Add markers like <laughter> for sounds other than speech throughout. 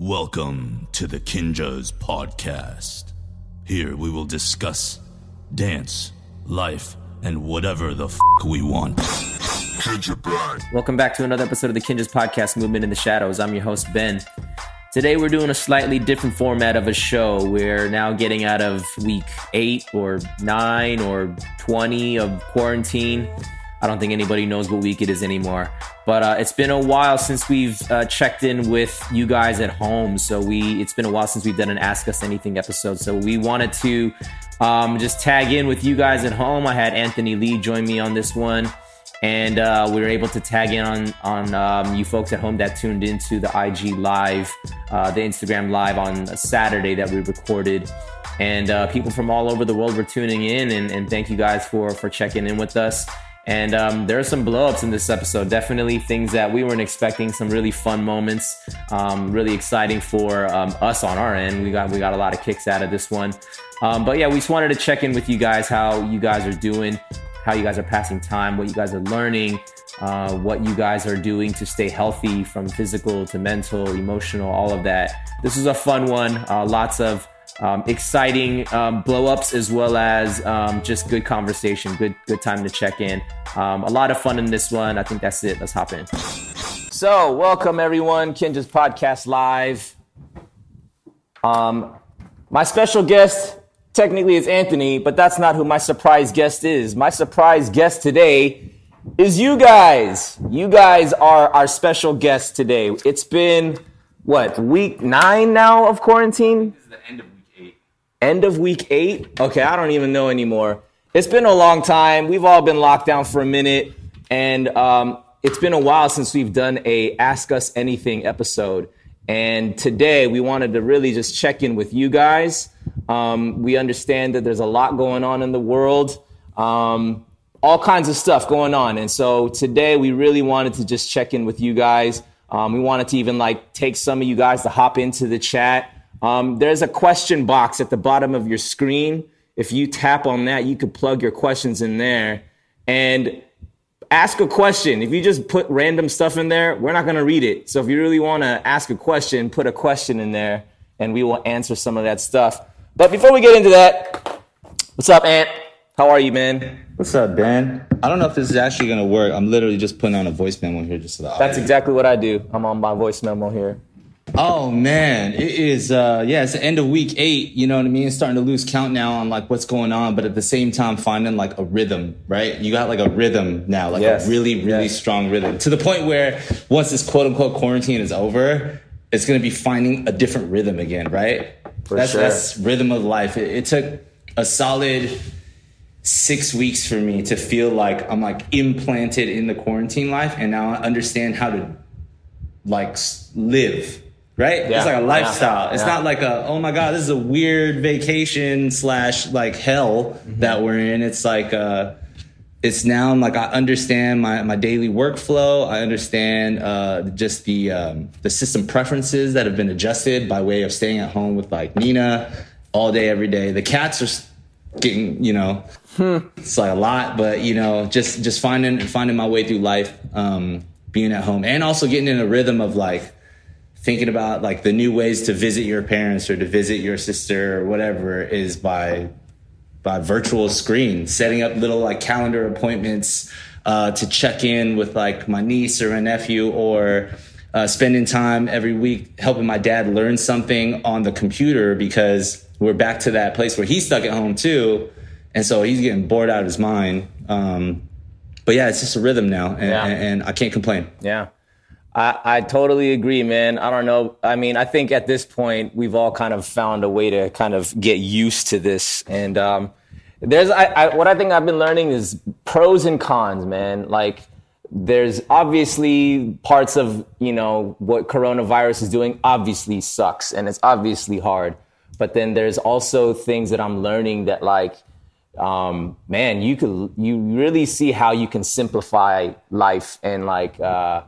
Welcome to the Kinjaz Podcast. Here we will discuss dance, life, and whatever the f we want. Welcome back to another episode of the Kinjaz Podcast Movement in the Shadows. I'm your host, Ben. Today we're doing a slightly different format of a show. We're now getting out of week eight or nine or 20 of quarantine. I don't think anybody knows what week it is anymore. But uh, it's been a while since we've uh, checked in with you guys at home. So we it's been a while since we've done an Ask Us Anything episode. So we wanted to um, just tag in with you guys at home. I had Anthony Lee join me on this one, and uh, we were able to tag in on on um, you folks at home that tuned into the IG live, uh, the Instagram live on Saturday that we recorded. And uh, people from all over the world were tuning in, and, and thank you guys for for checking in with us. And um, there are some blowups in this episode. Definitely things that we weren't expecting. Some really fun moments. Um, really exciting for um, us on our end. We got we got a lot of kicks out of this one. Um, but yeah, we just wanted to check in with you guys how you guys are doing, how you guys are passing time, what you guys are learning, uh, what you guys are doing to stay healthy from physical to mental, emotional, all of that. This is a fun one. Uh, lots of um, exciting um, blow ups as well as um, just good conversation, good good time to check in. Um, a lot of fun in this one. I think that's it. Let's hop in. So, welcome everyone, Kinjaz podcast live. Um, my special guest technically is Anthony, but that's not who my surprise guest is. My surprise guest today is you guys. You guys are our special guest today. It's been what week nine now of quarantine end of week eight. Okay, I don't even know anymore. It's been a long time. We've all been locked down for a minute, and um, it's been a while since we've done a Ask Us Anything episode. And today we wanted to really just check in with you guys. Um, we understand that there's a lot going on in the world, um, all kinds of stuff going on. And so today we really wanted to just check in with you guys. Um, we wanted to even like take some of you guys to hop into the chat um, there's a question box at the bottom of your screen. If you tap on that, you could plug your questions in there and ask a question. If you just put random stuff in there, we're not going to read it. So if you really want to ask a question, put a question in there and we will answer some of that stuff. But before we get into that, what's up, Ant? How are you, man? What's up, Ben? I don't know if this is actually going to work. I'm literally just putting on a voice memo here just so that That's exactly what I do. I'm on my voice memo here. Oh man, it is. uh Yeah, it's the end of week eight. You know what I mean? Starting to lose count now on like what's going on, but at the same time finding like a rhythm, right? You got like a rhythm now, like Yes. a really, really Yes. strong rhythm to the point where once this quote unquote quarantine is over, it's gonna be finding a different rhythm again, right? For that's sure. that's rhythm of life. It, it took a solid six weeks for me to feel like I'm like implanted in the quarantine life, and now I understand how to like live. Right? Yeah. It's like a Yeah. lifestyle. It's Yeah. not like a oh my god, this is a weird vacation slash like hell Mm-hmm. that we're in. It's like uh it's now I'm like I understand my, my daily workflow. I understand uh, just the um, the system preferences that have been adjusted by way of staying at home with like Nina all day every day. The cats are getting you know it's like a lot, but you know just just finding finding my way through life, um, being at home, and also getting in a rhythm of like thinking about like the new ways to visit your parents or to visit your sister or whatever is by by virtual screen, setting up little like calendar appointments uh, to check in with like my niece or my nephew, or uh, spending time every week helping my dad learn something on the computer because we're back to that place where he's stuck at home too, and so he's getting bored out of his mind. Um, but yeah, it's just a rhythm now, and, Yeah. and, and I can't complain. Yeah. I, I totally agree, man. I don't know. I mean, I think at this point we've all kind of found a way to kind of get used to this. And um, there's I, I, what I think I've been learning is pros and cons, man. Like there's obviously parts of you know what coronavirus is doing obviously sucks and it's obviously hard. But then there's also things that I'm learning that like um, man, you could you really see how you can simplify life and like uh,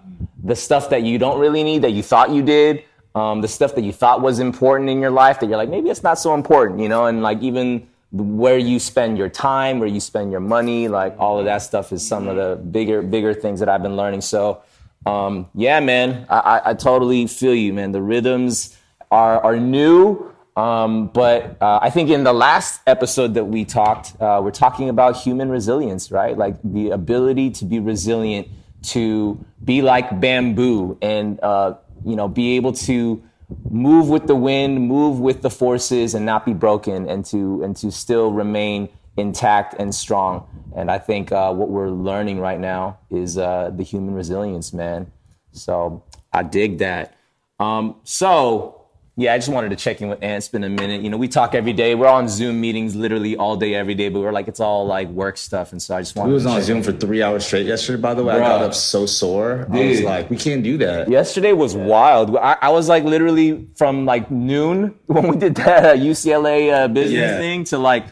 the stuff that you don't really need that you thought you did, um, the stuff that you thought was important in your life that you're like maybe it's not so important, you know, and like even where you spend your time, where you spend your money, like all of that stuff is some of the bigger bigger things that I've been learning. So Um, yeah, man, I, I, I, totally feel you, man. The rhythms are are new, um, but uh, I think in the last episode that we talked, uh, we're talking about human resilience, right? Like the ability to be resilient, to be like bamboo, and uh, you know, be able to move with the wind, move with the forces, and not be broken, and to and to still remain intact and strong. And I think uh, what we're learning right now is uh, the human resilience, man. So I dig that. Um, so yeah, I just wanted to check in with Ant. It's been a minute. You know, we talk every day. We're on Zoom meetings literally all day, every day, but we're like, it's all like work stuff. And so I just wanted We was on Zoom in. for three hours straight yesterday, by the way. Bro. I got up so sore. Dude. I was like, we can't do that. Yesterday was yeah. wild. I, I, was like literally from like noon <laughs> when we did that UCLA uh, business yeah. thing to like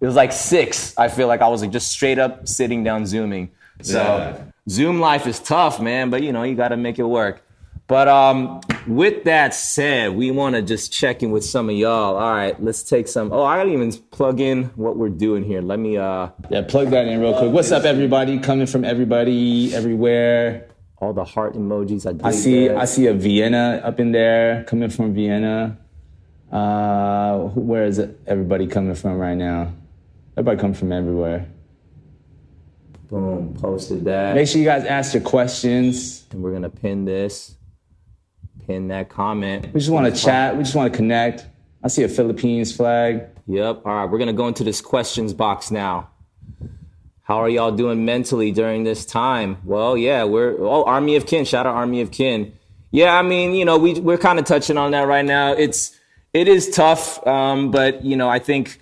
it was like six. I feel like I was like just straight up sitting down zooming. So yeah. Zoom life is tough, man, but you know, you got to make it work. But um, with that said, we want to just check in with some of y'all. All right, let's take some. Oh, I gotta even plug in what we're doing here. Let me. uh Yeah, plug that in real quick. What's up, everybody? Coming from everybody, everywhere. All the heart emojis. I, I see. That. I see a Vienna up in there. Coming from Vienna. Uh, where is everybody coming from right now? Everybody come from everywhere. Boom, posted that. Make sure you guys ask your questions. And we're gonna pin this, pin that comment. We just want to chat. We just want to connect. I see a Philippines flag. Yep. All right, we're gonna go into this questions box now. How are y'all doing mentally during this time? Well, yeah, we're oh Army of Kin. Shout out Army of Kin. Yeah, I mean, you know, we we're kind of touching on that right now. It's it is tough, um, but you know, I think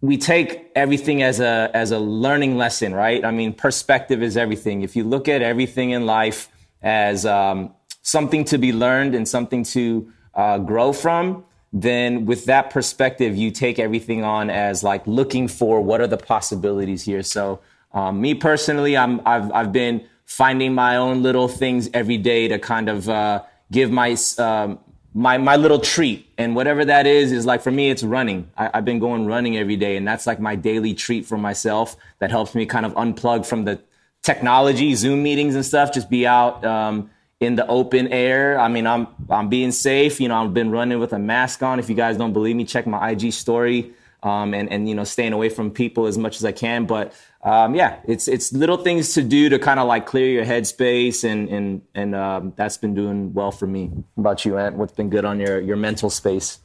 we take everything as a as a learning lesson, right? I mean, perspective is everything. If you look at everything in life as um, something to be learned and something to uh, grow from, then with that perspective, you take everything on as like looking for what are the possibilities here. So, um, me personally, I'm I've I've been finding my own little things every day to kind of uh, give my um, my my little treat and whatever that is is like for me it's running I, have been going running every day and that's like my daily treat for myself that helps me kind of unplug from the technology zoom meetings and stuff just be out um, in the open air i mean i'm i'm being safe you know i've been running with a mask on if you guys don't believe me check my ig story um, and and you know staying away from people as much as I can. But um, yeah, it's it's little things to do to kind of like clear your headspace, and and and um, that's been doing well for me. How about you, Ant? What's been good on your your mental space?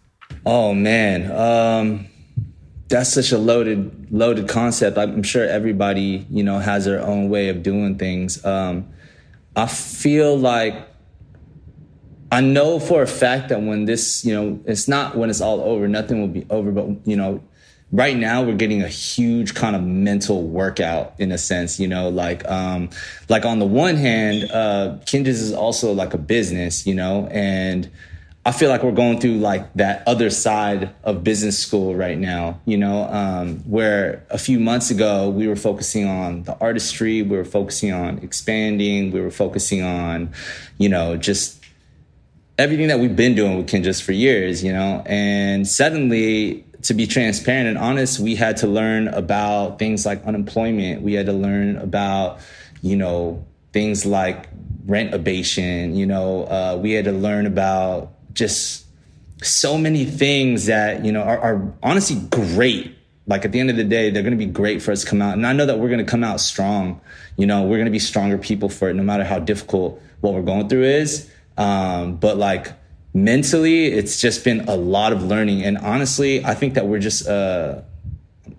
Oh man, um, that's such a loaded loaded concept. I'm sure everybody you know has their own way of doing things. Um, I feel like I know for a fact that when this, you know, it's not when it's all over, nothing will be over, but, you know, right now we're getting a huge kind of mental workout in a sense, you know, like, um, like on the one hand, uh, Kinjaz is also like a business, you know, and, I feel like we're going through like that other side of business school right now, you know, um, where a few months ago we were focusing on the artistry, we were focusing on expanding, we were focusing on, you know, just everything that we've been doing with Kinjaz for years, you know, and suddenly to be transparent and honest, we had to learn about things like unemployment. We had to learn about, you know, things like rent abation. You know, uh, we had to learn about just so many things that you know are, are honestly great. Like at the end of the day, they're going to be great for us to come out, and I know that we're going to come out strong. You know, we're going to be stronger people for it, no matter how difficult what we're going through is. Um, but like mentally, it's just been a lot of learning. And honestly, I think that we're just, uh,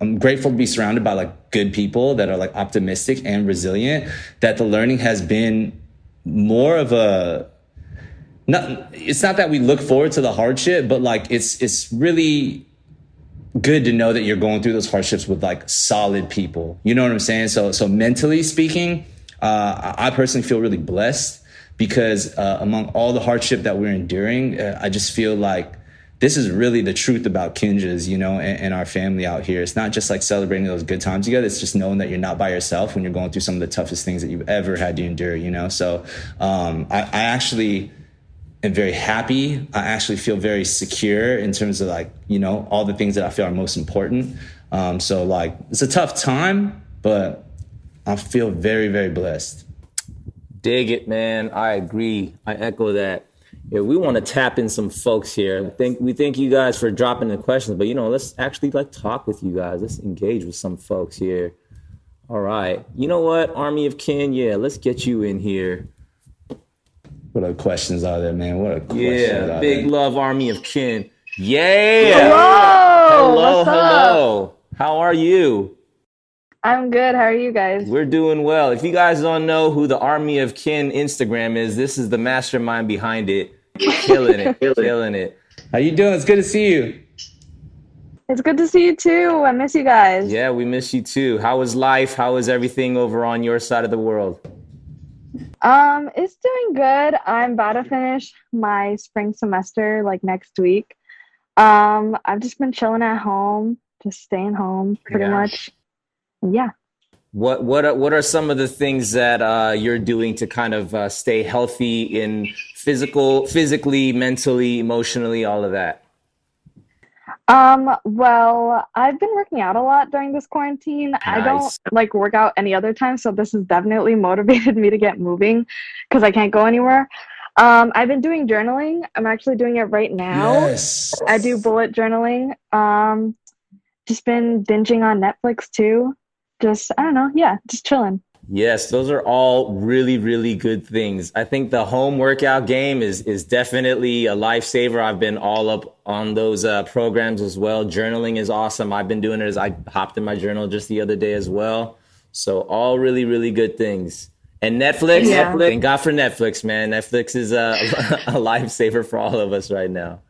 I'm grateful to be surrounded by like good people that are like optimistic and resilient, that the learning has been more of a, not, it's not that we look forward to the hardship, but like it's, it's really good to know that you're going through those hardships with like solid people. You know what I'm saying? So, so mentally speaking, uh, I personally feel really blessed because uh, among all the hardship that we're enduring, uh, I just feel like this is really the truth about Kinjaz, you know, and, and, our family out here. It's not just like celebrating those good times together. It's just knowing that you're not by yourself when you're going through some of the toughest things that you've ever had to endure, you know? So um, I, I actually am very happy. I actually feel very secure in terms of like, you know, all the things that I feel are most important. Um, so like, it's a tough time, but I feel very, very blessed. Dig it, man. I agree. I echo that. Yeah, we want to tap in some folks here. We thank we thank you guys for dropping the questions, but you know, let's actually like talk with you guys. Let's engage with some folks here. All right. You know what, Army of Kin? Yeah, let's get you in here. What are questions are there, man? What are questions Yeah, are big there? love, Army of Kin. Yeah. Hello. Hello, What's up? hello. How are you? I'm good. How are you guys? We're doing well. If you guys don't know who the Army of Kin Instagram is, this is the mastermind behind it. Killing it, <laughs> killing it. How you doing? It's good to see you. It's good to see you too. I miss you guys. Yeah, we miss you too. How is life? How is everything over on your side of the world? Um, it's doing good. I'm about to finish my spring semester like next week. Um, I've just been chilling at home, just staying home pretty much. Yeah. What what are, what are some of the things that uh, you're doing to kind of uh, stay healthy in physical, physically, mentally, emotionally, all of that? Um, well, I've been working out a lot during this quarantine. I don't like work out any other time, so this has definitely <laughs> motivated me to get moving because I can't go anywhere. Um, I've been doing journaling. I'm actually doing it right now. Yes. I do bullet journaling. Um, just been binging on Netflix too. Just I don't know, yeah, just chilling. Yes, those are all really, really good things. I think the home workout game is is definitely a lifesaver. I've been all up on those uh, programs as well. Journaling is awesome. I've been doing it as I hopped in my journal just the other day as well. So all really, really good things. And Netflix, Yeah. thank God for Netflix, man. Netflix is a, <laughs> a lifesaver for all of us right now.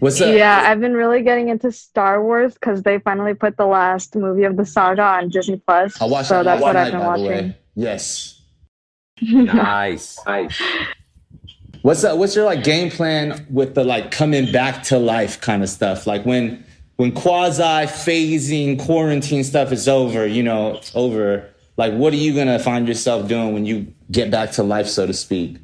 What's up? Yeah, I've been really getting into Star Wars because they finally put the last movie of the saga on Disney Plus. I watched so that that's last what night, I've been watching. Yes. Nice. nice. What's up? What's your like game plan with the like coming back to life kind of stuff? Like when when quasi phasing quarantine stuff is over, you know, over. Like, what are you gonna find yourself doing when you get back to life, so to speak?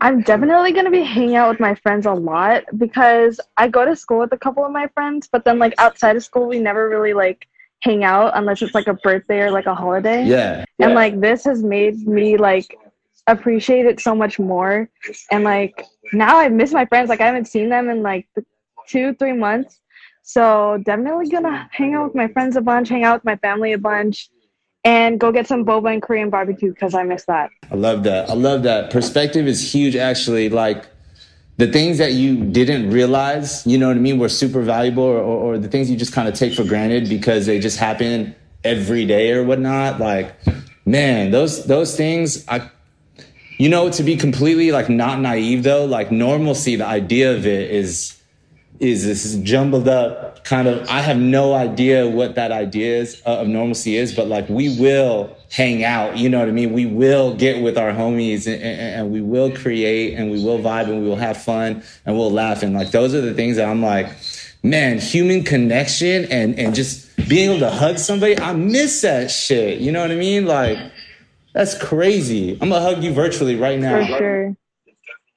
I'm definitely gonna be hanging out with my friends a lot because I go to school with a couple of my friends, but then like outside of school we never really like hang out unless it's like a birthday or like a holiday. Yeah. And like this has made me like appreciate it so much more. And like now I miss my friends. Like I haven't seen them in like two, three months. So definitely gonna hang out with my friends a bunch, hang out with my family a bunch, and go get some boba and Korean barbecue because I miss that. I love that. I love that. Perspective is huge, actually. Like the things that you didn't realize, you know what I mean, were super valuable, or, or, or the things you just kind of take for granted because they just happen every day or whatnot. Like, man, those those things, I, you know, to be completely like not naive though, like normalcy, the idea of it is is this jumbled up kind of i have no idea what that idea is uh, of normalcy is but like we will hang out you know what i mean? We will get with our homies and, and, and we will create and we will vibe and we will have fun and we'll laugh. And like those are the things that i'm like man human connection and and just being able to hug somebody i miss that shit. You know what i mean? Like that's crazy. I'm gonna hug you virtually right now. For sure.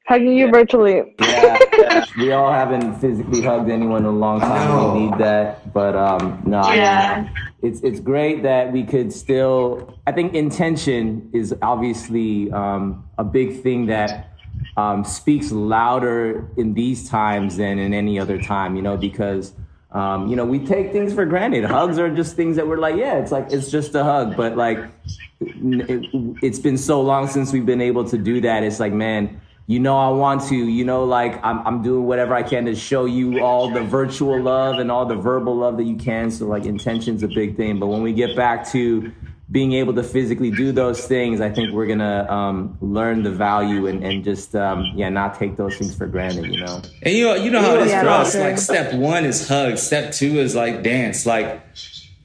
Hugging you virtually. Yeah, <laughs> we all haven't physically hugged anyone in a long time. We need that, but um, no, I mean, Yeah. it's it's great that we could still. I think intention is obviously um, a big thing that um, speaks louder in these times than in any other time. You know, because um, you know we take things for granted. Hugs are just things that we're like, yeah, it's like it's just a hug, but like it, it's been so long since we've been able to do that. It's like, man, you know, I want to, you know, like I'm, I'm doing whatever I can to show you all the virtual love and all the verbal love that you can. So, like, intention's a big thing. But when we get back to being able to physically do those things, I think we're gonna um, learn the value and, and just, um, yeah, not take those things for granted, you know. And you know, you know how it is Yeah, for us. Like step one is hug. Step two is like dance. Like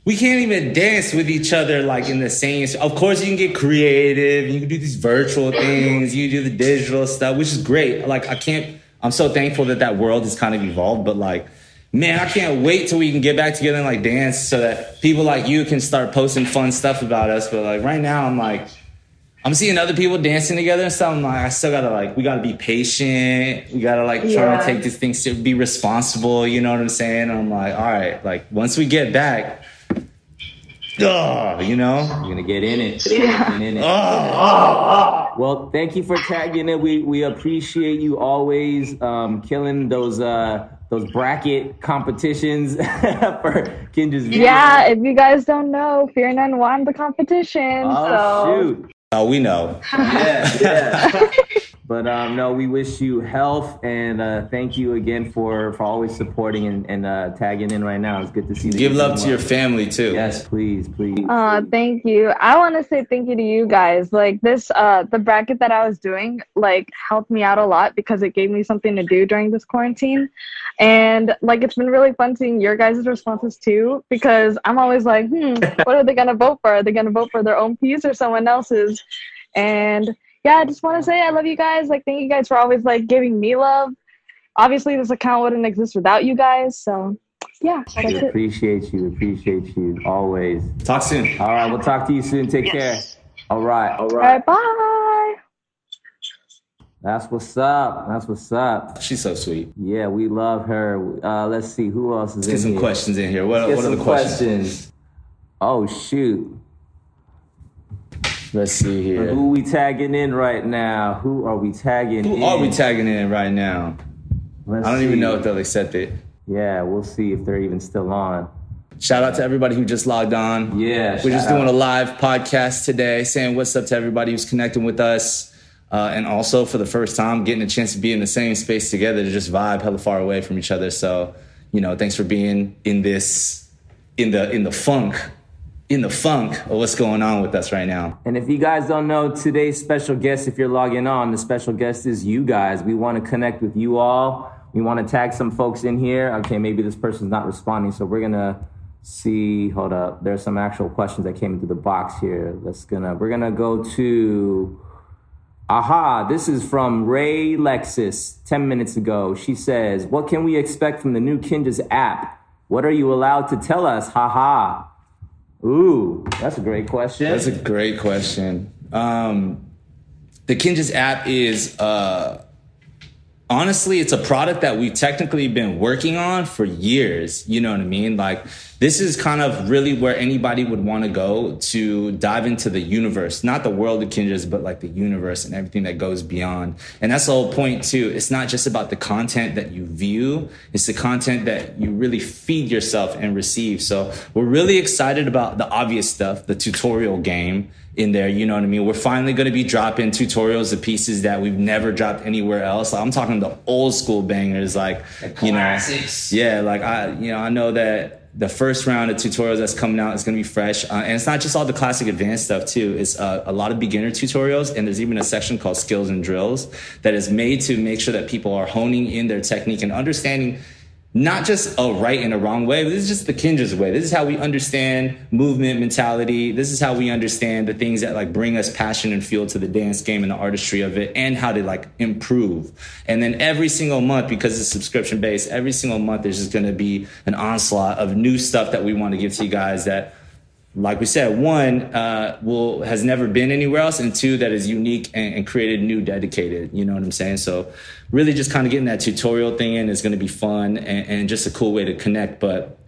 we can't even dance with each other like in the same. Of course, you can get creative. You can do these virtual things. You do the digital stuff, which is great. Like I can't. I'm so thankful that that world has kind of evolved. But like, man, I can't wait till we can get back together and like dance, so that people like you can start posting fun stuff about us. But like right now, I'm like. I'm seeing other people dancing together and stuff. I'm like, I still gotta like, we gotta be patient. We gotta like try Yeah. to take these things to be responsible. You know what I'm saying? I'm like, all right, like once we get back, oh, you know. You're gonna get in it. <laughs> Yeah. In it. Oh. Well, thank you for tagging it. We we appreciate you always um, killing those uh, those bracket competitions <laughs> for Kinjaz video. Yeah, if you guys don't know, Fear None won the competition. Oh so. shoot! Oh, we know. <laughs> yeah, yeah. But um, no, we wish you health and uh, thank you again for for always supporting and, and uh, tagging in right now. It's good to see. you. Give love to your family too. Yes, please, please. Uh, thank you. I want to say thank you to you guys. Like this, uh, the bracket that I was doing, like helped me out a lot because it gave me something to do during this quarantine, and like it's been really fun seeing your guys' responses too. Because I'm always like, hmm, <laughs> what are they gonna vote for? Are they gonna vote for their own piece or someone else's? And yeah, I just want to say I love you guys. Like, thank you guys for always like giving me love. Obviously, this account wouldn't exist without you guys. So, yeah, that's we appreciate you. Appreciate you always. Talk soon. All right, we'll talk to you soon. Take yes. care. All right. All right. All right. Bye. That's what's up. That's what's up. She's so sweet. Yeah, we love her. Uh, let's see who else is Let's get some here. questions in here. What, what are the questions? questions? Oh shoot. Let's see here. Who we tagging in right now? Who are we tagging Who in? are we tagging in right now? Let's I don't see. even know if they'll accept it. Yeah, we'll see if they're even still on. Shout out to everybody who just logged on. Yeah. We're just out. doing a live podcast today, saying what's up to everybody who's connecting with us. Uh, and also for the first time, getting a chance to be in the same space together to just vibe hella far away from each other. So, you know, thanks for being in this, in the, in the funk in the funk of what's going on with us right now. And if you guys don't know today's special guest, if you're logging on, the special guest is you guys. We want to connect with you all. We want to tag some folks in here. Okay, maybe this person's not responding, so we're gonna see. Hold up, there's some actual questions that came into the box here. Let's gonna we're gonna go to. Aha, this is from Ray Lexus 10 minutes ago. She says, What can we expect from the new Kinjaz app? What are you allowed to tell us? Haha. Ooh, that's a great question. That's a great question. Um, the Kinjaz app is uh, honestly, it's a product that we've technically been working on for years. You know what I mean? Like, this is kind of really where anybody would want to go to dive into the universe, not the world of Kinjaz, but like the universe and everything that goes beyond. And that's the whole point too. It's not just about the content that you view. It's the content that you really feed yourself and receive. So we're really excited about the obvious stuff, the tutorial game in there. You know what I mean? We're finally going to be dropping tutorials of pieces that we've never dropped anywhere else. I'm talking the old school bangers, like, you know, yeah, like I, you know, I know that the first round of tutorials that's coming out is going to be fresh. Uh, and it's not just all the classic advanced stuff too. It's uh, a lot of beginner tutorials. And there's even a section called skills and drills that is made to make sure that people are honing in their technique and understanding not just a right and a wrong way, but this is just the Kinjaz way. This is how we understand movement mentality. This is how we understand the things that like bring us passion and fuel to the dance game and the artistry of it and how to like improve. And then every single month, because it's subscription based, every single month there's just gonna be an onslaught of new stuff that we want to give to you guys that like we said, one uh, will has never been anywhere else, and two that is unique and, and, created new, dedicated. You know what I'm saying? So, really, just kind of getting that tutorial thing in is going to be fun and, and just a cool way to connect. But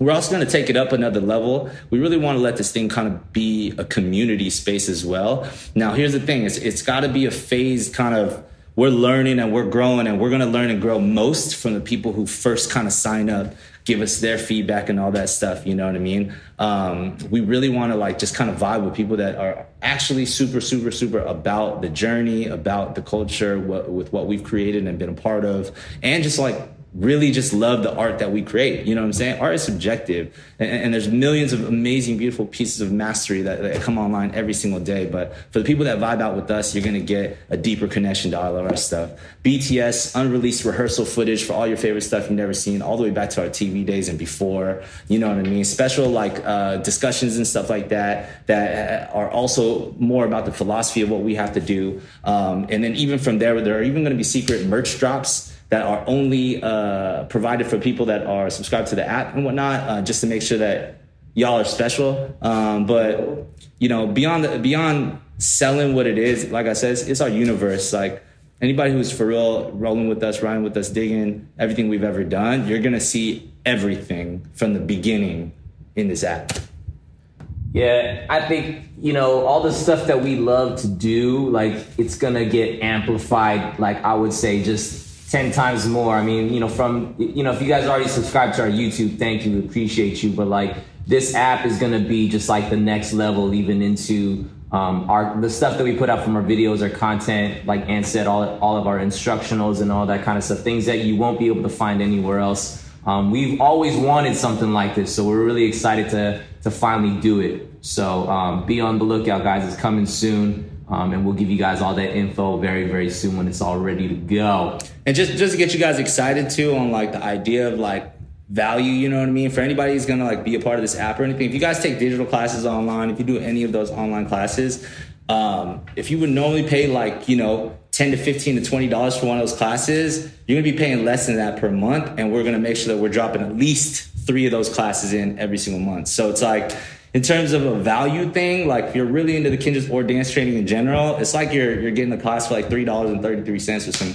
we're also going to take it up another level. We really want to let this thing kind of be a community space as well. Now, here's the thing: it's it's got to be a phased kind of we're learning and we're growing and we're going to learn and grow most from the people who first kind of sign up give us their feedback and all that stuff. You know what I mean? Um, we really want to like just kind of vibe with people that are actually super, super, super about the journey, about the culture, what, with what we've created and been a part of, and just like really just love the art that we create. You know what I'm saying? Art is subjective, and, and there's millions of amazing, beautiful pieces of mastery that, that, come online every single day. But for the people that vibe out with us, you're gonna get a deeper connection to all of our stuff. BTS unreleased rehearsal footage for all your favorite stuff you've never seen, all the way back to our TV days and before. You know what I mean? Special like uh, discussions and stuff like that that are also more about the philosophy of what we have to do. Um, and then even from there, there are even gonna be secret merch drops that are only uh, provided for people that are subscribed to the app and whatnot, uh, just to make sure that y'all are special. Um, but you know, beyond the, beyond selling what it is, like I said, it's, it's, our universe. Like anybody who's for real rolling with us, riding with us, digging everything we've ever done, you're gonna see everything from the beginning in this app. Yeah, I think you know all the stuff that we love to do, like it's gonna get amplified. Like I would say, just ten times more. I mean, you know, from you know, if you guys already subscribed to our YouTube, thank you, we appreciate you. But like this app is gonna be just like the next level, even into um, our the stuff that we put out from our videos, our content, like Ant said, all all of our instructionals and all that kind of stuff, things that you won't be able to find anywhere else. Um, we've always wanted something like this, so we're really excited to to finally do it. So um, be on the lookout, guys. It's coming soon. Um, and we'll give you guys all that info very, very soon when it's all ready to go. And just just to get you guys excited too on like the idea of like value, you know what I mean? For anybody who's gonna like be a part of this app or anything, if you guys take digital classes online, if you do any of those online classes, um, if you would normally pay like, you know, 10 to 15 to 20 dollars for one of those classes, you're gonna be paying less than that per month. And we're gonna make sure that we're dropping at least three of those classes in every single month. So it's like in terms of a value thing, like if you're really into the Kinjaz or dance training in general, it's like you're you're getting the class for like three dollars and thirty three cents or some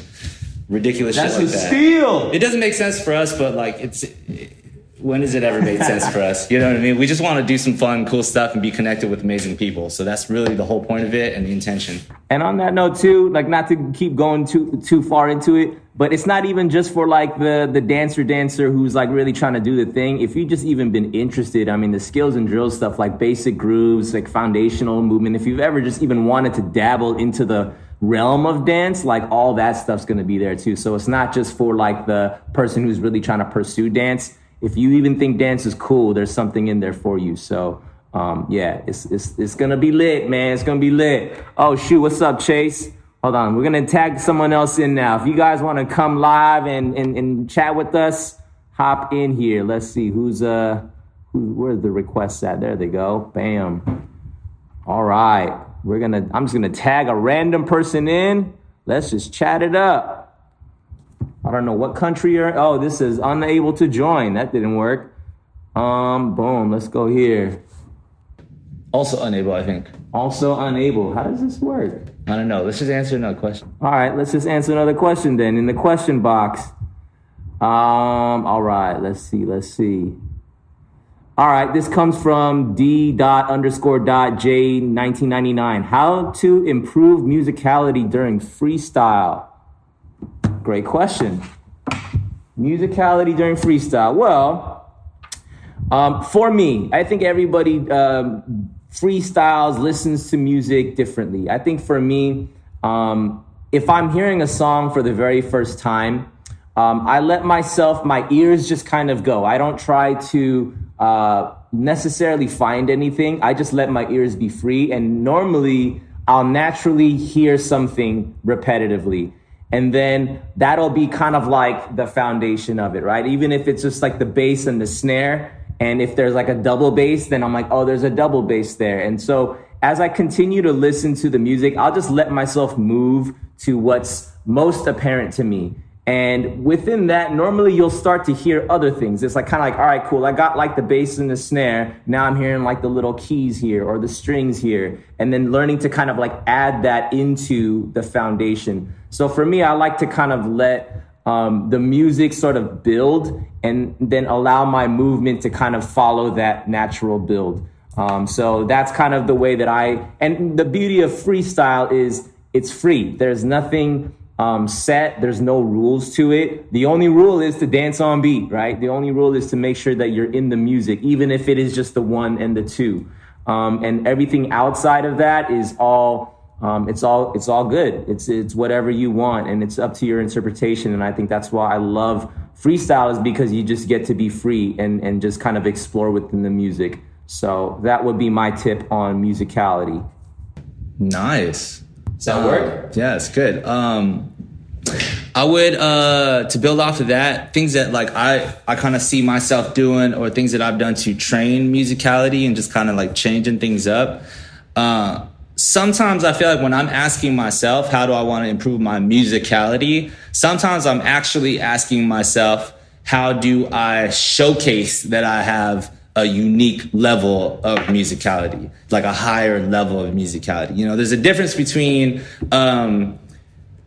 ridiculous That's shit like a that. steal. It doesn't make sense for us, but like it's. When has it ever made <laughs> sense for us? You know what I mean? We just want to do some fun, cool stuff and be connected with amazing people. So that's really the whole point of it and the intention. And on that note too, like not to keep going too too far into it, but it's not even just for like the the dancer dancer who's like really trying to do the thing. If you've just even been interested, I mean the skills and drill stuff like basic grooves, like foundational movement, if you've ever just even wanted to dabble into the realm of dance, like all that stuff's gonna be there too. So it's not just for like the person who's really trying to pursue dance. If you even think dance is cool, there's something in there for you. So um, yeah, it's, it's, it's gonna be lit, man. It's gonna be lit. Oh shoot, what's up, Chase? Hold on, we're gonna tag someone else in now. If you guys wanna come live and, and, and chat with us, hop in here. Let's see who's, uh, who, where's the requests at? There they go. Bam. All right, we're gonna, I'm just gonna tag a random person in. Let's just chat it up. I don't know what country you're, oh, this is unable to join. That didn't work. Um, boom, let's go here. Also unable, I think. Also unable. How does this work? I don't know. Let's just answer another question. All right, let's just answer another question then in the question box. Um, all right, let's see, let's see. All right, this comes from D dot underscore dot J 1999. How to improve musicality during freestyle? Great question. Musicality during freestyle. Well, um, for me, I think everybody um, freestyles, listens to music differently. I think for me, um, if I'm hearing a song for the very first time, um, I let myself, my ears just kind of go. I don't try to uh, necessarily find anything. I just let my ears be free. And normally, I'll naturally hear something repetitively. And then that'll be kind of like the foundation of it, right? Even if it's just like the bass and the snare. And if there's like a double bass, then I'm like, oh, there's a double bass there. And so as I continue to listen to the music, I'll just let myself move to what's most apparent to me. And within that, normally you'll start to hear other things. It's like kind of like, all right, cool. I got like the bass and the snare. Now I'm hearing like the little keys here or the strings here. And then learning to kind of like add that into the foundation. So for me, I like to kind of let um, the music sort of build and then allow my movement to kind of follow that natural build. Um, so that's kind of the way that I, and the beauty of freestyle is it's free. There's nothing um, set. There's no rules to it. The only rule is to dance on beat, right? The only rule is to make sure that you're in the music, even if it is just the one and the two. Um, and everything outside of that is all um, it's all it's all good. It's it's whatever you want, and it's up to your interpretation. And I think that's why I love freestyle is because you just get to be free and and just kind of explore within the music. So that would be my tip on musicality. Nice. Does that work? Yeah, it's good. Um, I would uh, to build off of that things that like I I kind of see myself doing or things that I've done to train musicality and just kind of like changing things up. Uh, sometimes I feel like when I'm asking myself how do I want to improve my musicality, sometimes I'm actually asking myself how do I showcase that I have a unique level of musicality, like a higher level of musicality. You know, there's a difference between um,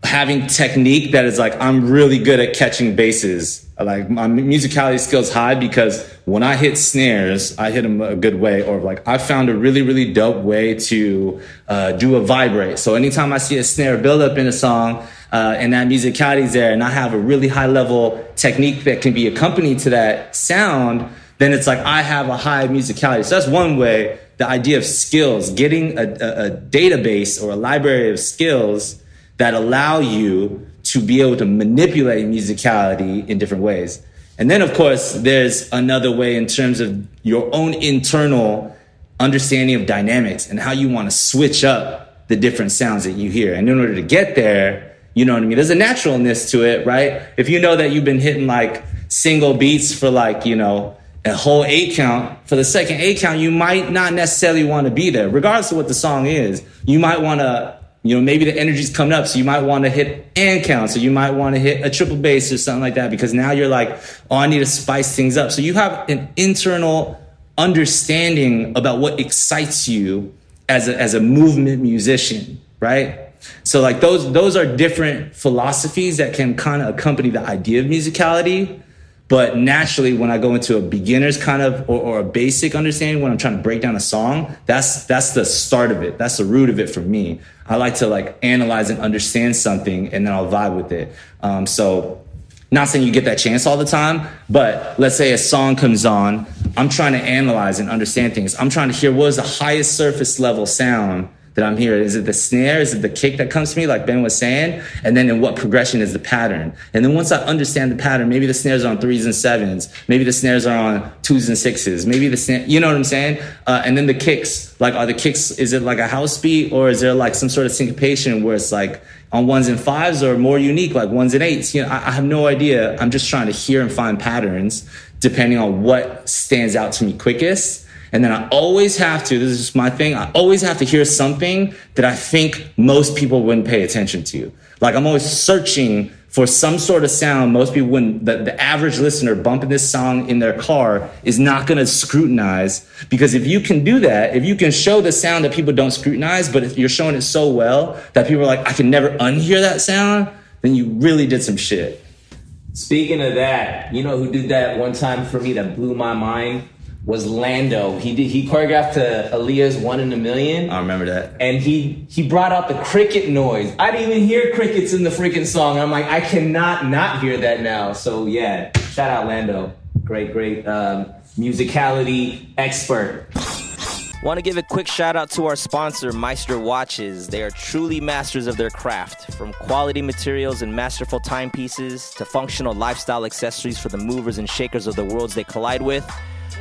having technique that is like I'm really good at catching bases Like my musicality skills high because when I hit snares, I hit them a good way, or like I found a really really dope way to uh, do a vibrate. So anytime I see a snare build up in a song. Uh, and that musicality is there, and I have a really high level technique that can be accompanied to that sound, then it's like I have a high musicality. So that's one way. The idea of skills, getting a, a, a database or a library of skills that allow you to be able to manipulate musicality in different ways. And then, of course, there's another way in terms of your own internal understanding of dynamics and how you want to switch up the different sounds that you hear. And in order to get there, you know what I mean? There's a naturalness to it, right? If you know that you've been hitting like single beats for like, you know, a whole eight count, for the second eight count, you might not necessarily want to be there, regardless of what the song is. You might want to you know, maybe the energy's coming up, so you might want to hit and count. So you might want to hit a triple bass or something like that because now you're like, oh, I need to spice things up. So you have an internal understanding about what excites you as a, as a movement musician, right? So like those those are different philosophies that can kind of accompany the idea of musicality. But naturally, when I go into a beginner's kind of or, or, a basic understanding, when I'm trying to break down a song, that's that's the start of it. That's the root of it for me. I like to like analyze and understand something, and then I'll vibe with it. Um, so, not saying you get that chance all the time, but let's say a song comes on, I'm trying to analyze and understand things. I'm trying to hear what is the highest surface level sound that I'm hearing? Is it the snare? Is it the kick that comes to me, like Ben was saying? And then in what progression is the pattern? And then once I understand the pattern, maybe the snares are on threes and sevens. Maybe the snares are on twos and sixes. Maybe the snare, you know what I'm saying? Uh, and then the kicks, like are the kicks, is it like a house beat or is there like some sort of syncopation where it's like on ones and fives or more unique, like ones and eights? You know, I, I have no idea. I'm just trying to hear and find patterns depending on what stands out to me quickest and then I always have to, this is just my thing, I always have to hear something that I think most people wouldn't pay attention to. Like I'm always searching for some sort of sound most people wouldn't, the, the average listener bumping this song in their car is not going to scrutinize. Because if you can do that, if you can show the sound that people don't scrutinize, but you're showing it so well that people are like, I can never unhear that sound, then you really did some shit. Speaking of that, you know who did that one time for me that blew my mind? Was Lando. He did he choreographed to Aaliyah's One in a Million. I remember that. And he he brought out the cricket noise. I didn't even hear crickets in the freaking song. I'm like, I cannot not hear that now. So yeah, shout out Lando. Great, great um, musicality expert. Want to give a quick shout out to our sponsor, Meister Watches. They are truly masters of their craft. From quality materials and masterful timepieces to functional lifestyle accessories for the movers and shakers of the worlds they collide with.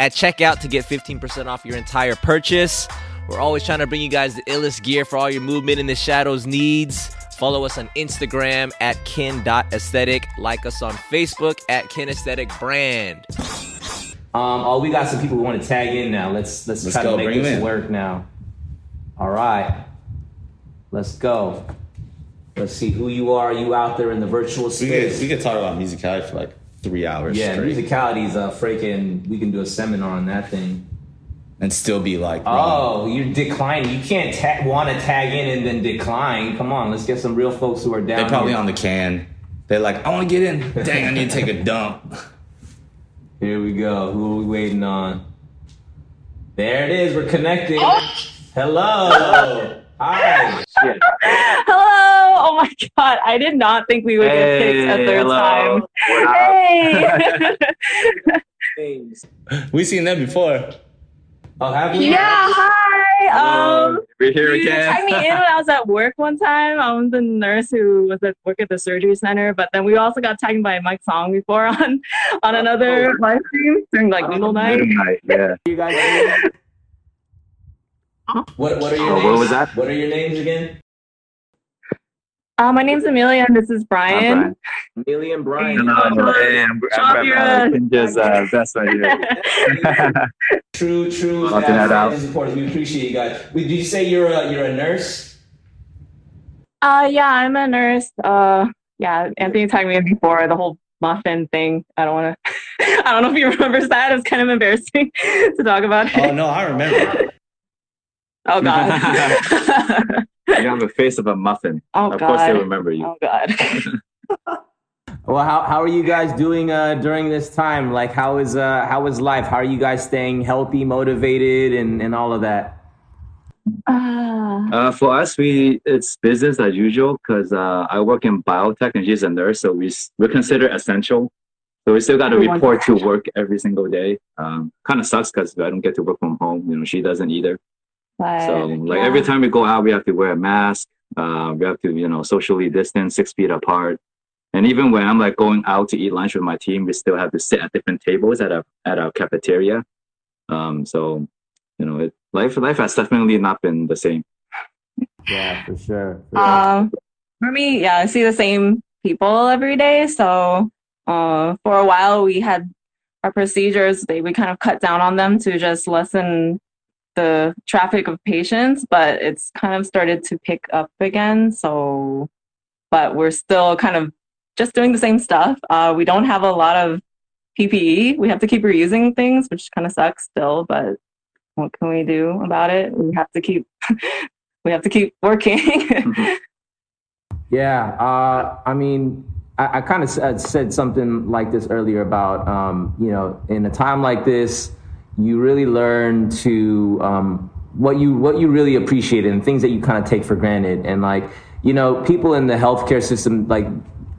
at checkout to get 15% off your entire purchase. We're always trying to bring you guys the illest gear for all your movement in the shadows needs. Follow us on Instagram at kin.aesthetic. Like us on Facebook at kinesthetic brand. Um, oh, we got some people who want to tag in now. Let's let's, let's try go, to make this work now. All right, let's go. Let's see who you are. You out there in the virtual space? We could, we could talk about musicality for like three hours. Yeah, straight. musicality is a uh, freaking. We can do a seminar on that thing. And still be like, oh, you're declining. You can't ta- want to tag in and then decline. Come on, let's get some real folks who are down. They're probably here. on the can. They're like, I want to get in. <laughs> Dang, I need to take a dump. Here we go. Who are we waiting on? There it is. We're connecting. Oh. Hello. <laughs> Hi. Hello. <laughs> Oh my god, I did not think we would hey, get picked a third hello. time. Hey. <laughs> we seen them before. Oh, have you? Yeah, hi. Um, We're here you again. tagged me in when I was at work one time. I'm the nurse who was at work at the surgery center, but then we also got tagged by Mike Song before <laughs> on on another live stream during like noodle night. Midnight, yeah. You guys. <laughs> What What are your Oh, names? what was that? What are your names again? Uh, my name's Amelia, and this is Brian. I'm Amelia and Brian. Hello. Hey, I'm, Shop I'm your- uh, Kinjaz uh, best right here. <laughs> True, true. Helping uh, that out. fans and. We appreciate you guys. Wait, Did you say you're a you're a nurse? Uh, yeah, I'm a nurse. Uh, yeah, Anthony tagged me in before the whole muffin thing. I don't want to. <laughs> I don't know if he remembers that. It's kind of embarrassing <laughs> to talk about it. Oh no, I remember. Oh god. You have the face of a muffin. oh of course, they remember you. Oh god. <laughs> Well, how, how are you guys doing uh, during this time? Like, how is uh, how is life? How are you guys staying healthy, motivated, and, and all of that? Ah. Uh, for us, we it's business as usual because uh, I work in biotech and she's a nurse, so we s- we're considered essential. So we still got to report to work every single day. Um, kind of sucks because I don't get to work from home. You know, she doesn't either. But, So like yeah. every time we go out, we have to wear a mask. Uh, we have to you know socially distance, six feet apart. And even when I'm like going out to eat lunch with my team, we still have to sit at different tables at our at our cafeteria. Um, so you know, it, life life has definitely not been the same. Yeah, for sure. Um, for me, yeah, I see the same people every day. So, uh, for a while we had our procedures. They we kind of cut down on them to just lessen the traffic of patients, but it's kind of started to pick up again. So, but we're still kind of just doing the same stuff. Uh, we don't have a lot of PPE. We have to keep reusing things, which kind of sucks still. But what can we do about it? We have to keep. <laughs> we have to keep working. Yeah, uh, I mean, I, I kind of said, said something like this earlier about, um, you know, in a time like this, you really learn to um, what you what you really appreciate and things that you kind of take for granted, and like, you know, people in the healthcare system, like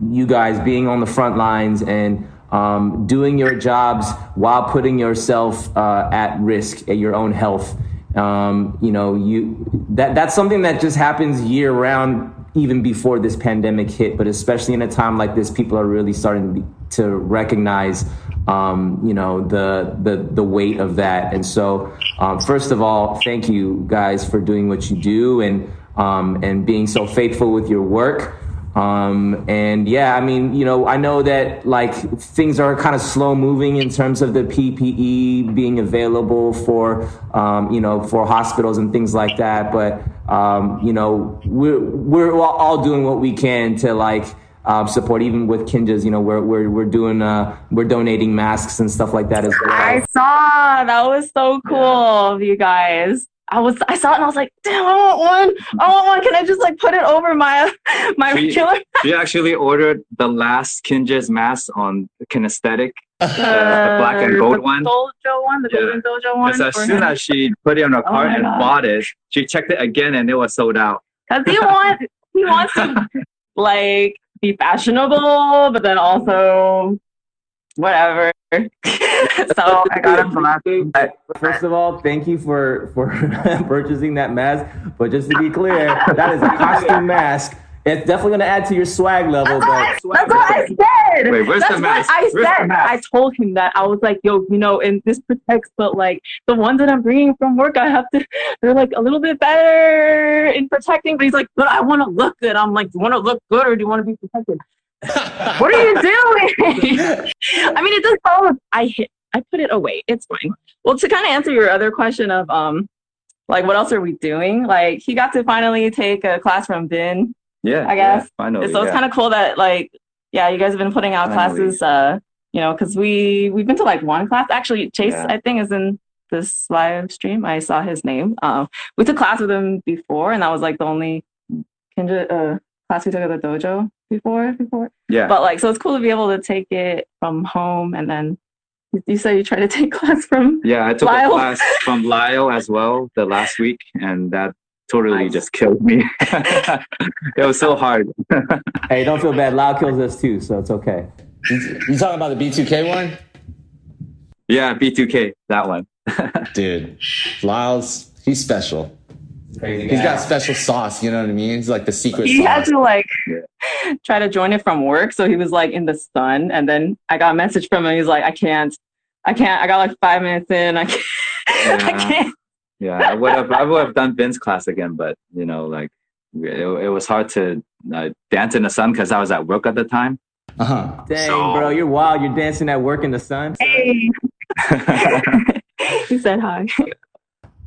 you guys being on the front lines and um, doing your jobs while putting yourself uh, at risk at your own health. Um, you know, you that that's something that just happens year round, even before this pandemic hit. But especially in a time like this, people are really starting to, be, to recognize, um, you know, the the the weight of that. And so, um, first of all, thank you guys for doing what you do and um, and being so faithful with your work. Um, and yeah, I mean, you know, I know that like things are kind of slow moving in terms of the PPE being available for, um, you know, for hospitals and things like that. But, um, you know, we're, we're all doing what we can to like, um, support even with Kinjaz, you know, we're, we're, we're doing, uh, we're donating masks and stuff like that as well. I saw that was so cool of you guys. I was I saw it and I was like, damn, I want one. I want one. Can I just like put it over my <laughs> my She- regular We actually ordered the last Kinjaz mask on kinesthetic. uh, black and gold the one? Dojo one, the Yeah. golden dojo one. Because as soon him. as she put it on her Oh cart my and God. bought it, she checked it again and it was sold out. Cause he wants he wants to <laughs> like be fashionable, but then also whatever. <laughs> so I got him for glasses. First of all, thank you for for <laughs> purchasing that mask. But just to be clear, that is a costume mask. It's definitely going to add to your swag level. That's But what, that's what I said. Wait, where's that's the mask? what I Where's said. mask? I told him that I was like, yo, you know, and this protects, but like the ones that I'm bringing from work, I have to. <laughs> They're like a little bit better in protecting. But he's like, but I want to look good. I'm like, do you want to look good or do you want to be protected? <laughs> what are you doing? <laughs> I mean, it does all. I hit. I put it away. It's fine. Well, to kind of answer your other question of um, like what else are we doing? Like he got to finally take a class from Vin Yeah, I guess. Yeah, finally, so it's kind of cool that like yeah you guys have been putting out Finally. classes uh you know because we we've been to like one class actually chase Yeah. i think is in this live stream i saw his name um we took class with him before and that was like the only kindred uh class we took at the dojo before before yeah. but like so it's cool to be able to take it from home and then you, you said you tried to <laughs> take class from Yeah, I took Lyle. a class from Lyle as well the last week, and that totally Nice. just killed me. <laughs> it was so hard. hey, don't feel bad. Loud kills us too, so it's okay. You talking about the B2K one? Yeah, B2K, that one. <laughs> Dude, Lyles, he's special. Crazy He's guy. got special sauce. You know what I mean? He's like the secret he had to like Yeah. try to join it from work, so he was like in the sun, and then I got a message from him. He's like, I can't, I can't. I got like five minutes in. I can't. <laughs> I can't. Yeah, I would have I would have done Vin's class again, but you know, like it, it was hard to uh, dance in the sun because I was at work at the time. Uh-huh. Dang, So- bro, you're wild. You're dancing at work in the sun. Hey. <laughs> <laughs> he said hi. <laughs>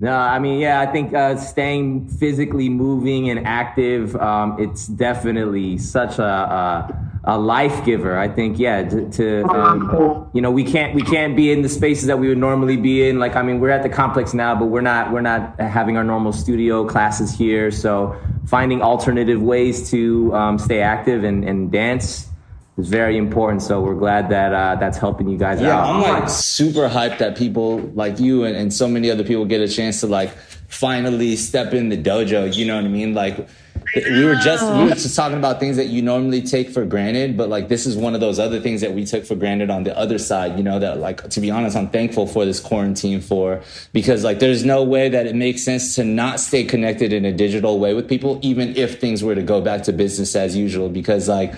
No, I mean, yeah, I think uh, staying physically moving and active, um, it's definitely such a, a, a life giver. I think, yeah, to, to um, you know, we can't we can't be in the spaces that we would normally be in. Like, I mean, we're at the complex now, but we're not we're not having our normal studio classes here. So finding alternative ways to um, stay active and, and dance is very important. So we're glad that uh, that's helping you guys Yeah, out. I'm like super hyped that people like you and, and so many other people get a chance to like finally step in the dojo. You know what I mean? Like we were just we were just talking about things that you normally take for granted, but like this is one of those other things that we took for granted on the other side. You know that like to be honest, I'm thankful for this quarantine for because like there's no way that it makes sense to not stay connected in a digital way with people, even if things were to go back to business as usual. Because like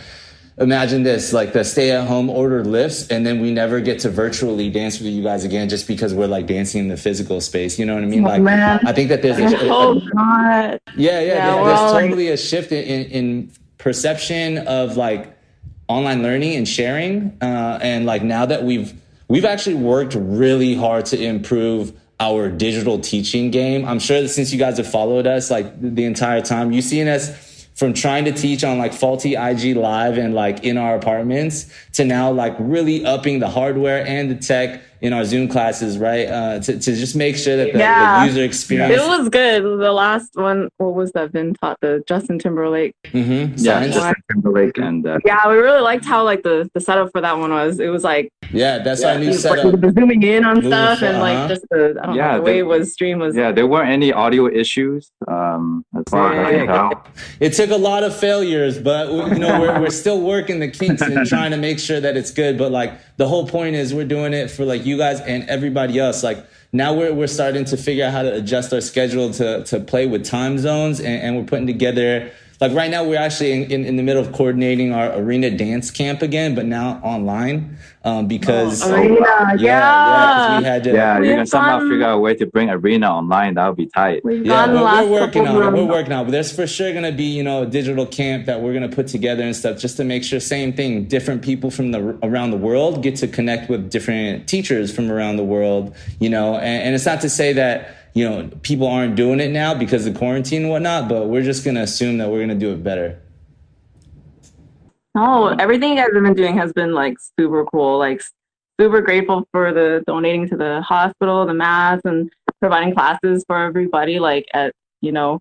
imagine this like the stay at home order lifts and then we never get to virtually dance with you guys again just because we're like dancing in the physical space you know what i mean Oh, like man. i think that there's a, Oh God. yeah yeah, Yeah, there's, there's like- totally a shift in, in, in perception of like online learning and sharing uh, and like now that we've we've actually worked really hard to improve our digital teaching game i'm sure that since you guys have followed us like the entire time you've seen us from trying to teach on like faulty IG live and like in our apartments to now like really upping the hardware and the tech in our Zoom classes, right? Uh, to, to just make sure that the, Yeah. the user experience. It was good. The last one, what was that? Vin taught the Justin Timberlake. Mhm, Yeah, science. Justin Timberlake and uh, Yeah, we really liked how like the the setup for that one was. It was like yeah, that's our new like, setup. the zooming in on Move, stuff and uh-huh. like just the I don't Yeah, know the way it was streamed was yeah, there weren't any audio issues. Um, as far as I can tell. It took a lot of failures, but you know we're we're still working the kinks and trying to make sure that it's good. But like the whole point is we're doing it for like you guys and everybody else. Like now we're we're starting to figure out how to adjust our schedule to to play with time zones, and, and we're putting together. Like right now, we're actually in, in, in the middle of coordinating our arena dance camp again, but now online um, because Oh, Arena, yeah, yeah, 'cause we had to Yeah, you We've can somehow figure out a way to bring arena online. That would be tight. We've Yeah, we're, we're working on it. We're working on it. But there's for sure going to be, you know, a digital camp that we're going to put together and stuff just to make sure, same thing, different people from the around the world get to connect with different teachers from around the world, you know. And, and it's not to say that, you know, people aren't doing it now because of quarantine and whatnot, but we're just going to assume that we're going to do it better. No, everything you guys have been doing has been like super cool. Like super grateful for the donating to the hospital, the mass, and providing classes for everybody. Like at you know,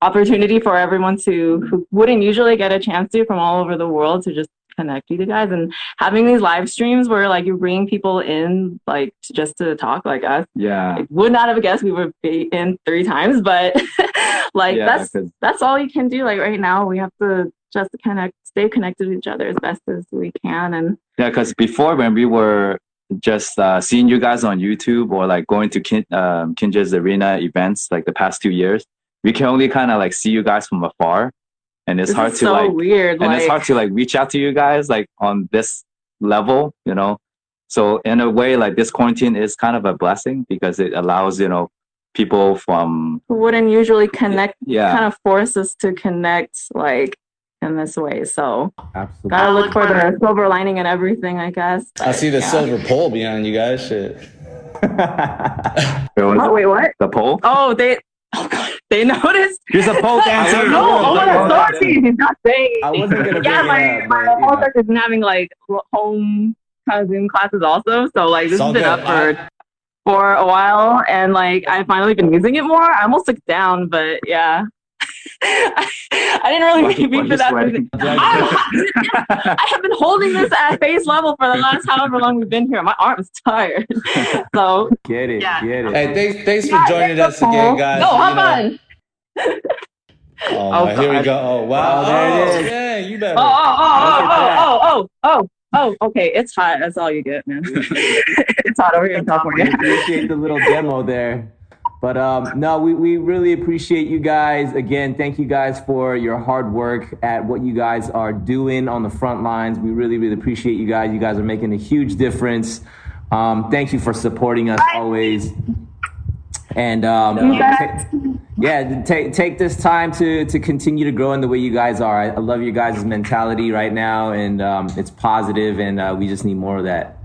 opportunity for everyone to who wouldn't usually get a chance to from all over the world to just connect you guys and having these live streams where like you're bringing people in like to, just to talk like us. Yeah, I would not have guessed we would be in three times, but <laughs> like yeah, that's 'cause- that's all you can do. Like right now, we have to just connect, stay connected with each other as best as we can. And yeah. Because before when we were just uh, seeing you guys on YouTube or like going to Kin- um, Kinjaz arena events like the past two years, we can only kind of like see you guys from afar, and it's this hard is to so like weird. and like, it's hard to like reach out to you guys like on this level you know so in a way like this quarantine is kind of a blessing because it allows you know people from who wouldn't usually connect, yeah kind of force us to connect like in this way. So Absolutely. gotta look for the silver lining and everything, I guess. I see the Yeah. silver pole behind you guys. Shit. <laughs> Oh, wait, what? the pole Oh, they. Oh God, they <laughs> noticed. here's a pole dancer No, my God, sorry, he's not saying. I wasn't gonna yeah, my up, my but, you whole know. church has been having like home kind of Zoom classes also. So like this It's has been good. up for for a while, and like I've finally been using it more. I almost took it down, but yeah. I, I didn't really Why- mean why for that. I, I have been holding this at face level for the last however long we've been here. My arm's tired. so Get it, Yeah. get it. Hey, thanks, thanks for Yeah, joining it's us again, guys. No, You hop know- on. Oh, Oh, my, here we go. Oh, wow. Oh, there it Oh, yeah, you better. Oh, oh, oh, oh Look oh, oh, oh, oh, Oh, okay. It's hot. That's all you get, man. <laughs> it's hot over here in California. appreciate the little demo there. But um, no, we, we really appreciate you guys. Again, thank you guys for your hard work at what you guys are doing on the front lines. We really, really appreciate you guys. You guys are making a huge difference. Um, thank you for supporting us always. And um, yeah, take take this time to to continue to grow in the way you guys are. I, I love your guys' mentality right now, and um, it's positive, and uh, we just need more of that.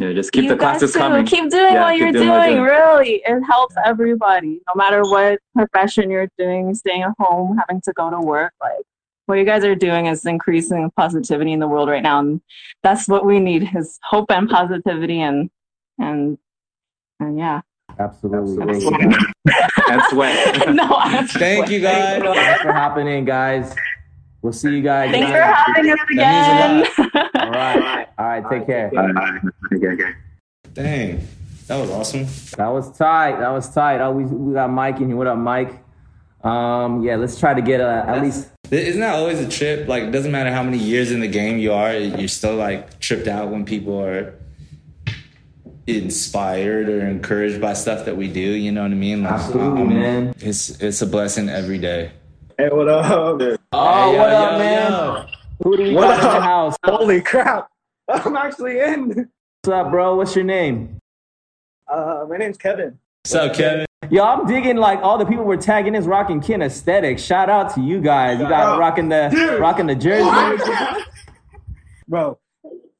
Yeah, just keep you the classes guys coming. Keep doing Yeah, what keep you're doing doing. doing. Really, it helps everybody, no matter what profession you're doing. Staying at home, having to go to work, like what you guys are doing is increasing positivity in the world right now, and that's what we need: is hope and positivity, and and and yeah. Absolutely. <laughs> <laughs> Thank you guys. and sweat. no, I'm Thank you, guys. Thanks for hopping in, guys. We'll see you guys. Thanks for having us again. <laughs> All right. All right. Take care. Okay, okay. Dang, that was awesome. That was tight. That was tight. Oh, we, we got Mike in here. What up, Mike? Um, yeah, let's try to get uh, at least. Isn't that always a trip? Like, it doesn't matter how many years in the game you are, you're still like tripped out when people are inspired or encouraged by stuff that we do. You know what I mean? Like, Absolutely, I mean, man. It's it's a blessing every day. Hey, what up? Oh, Hey, what yo, up, yo, man? yo. Who do we What got in the house? Holy crap! I'm actually in. What's up, bro? What's your name? Uh, my name's Kevin. What's up, Kevin? Yo, I'm digging like all the people we're tagging is rocking kin aesthetic. Shout out to you guys. You got rocking the rocking the jersey. <laughs> Bro.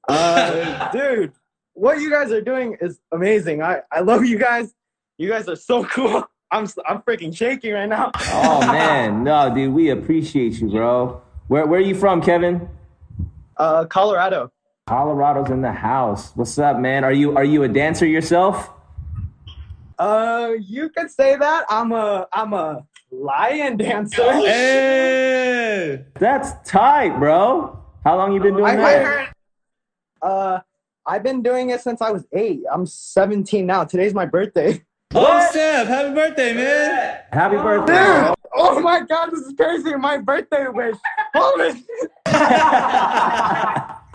Uh, dude, what you guys are doing is amazing. I, I love you guys. You guys are so <laughs> cool. I'm s- I'm freaking shaking right now. <laughs> Oh man, no, dude, we appreciate you, bro. Where where are you from, Kevin? Uh, Colorado. Colorado's in the house. What's up, man? Are you are you a dancer yourself? Uh, you could say that. I'm a I'm a lion dancer. Hey, That's tight, bro. How long you been doing I that? heard. Uh, I've been doing it since I was eight. I'm 17 now. Today's my birthday. <laughs> oh Steph, happy birthday, man! Happy oh, birthday. Dude, oh, oh my god, this is crazy. My birthday wish. Holy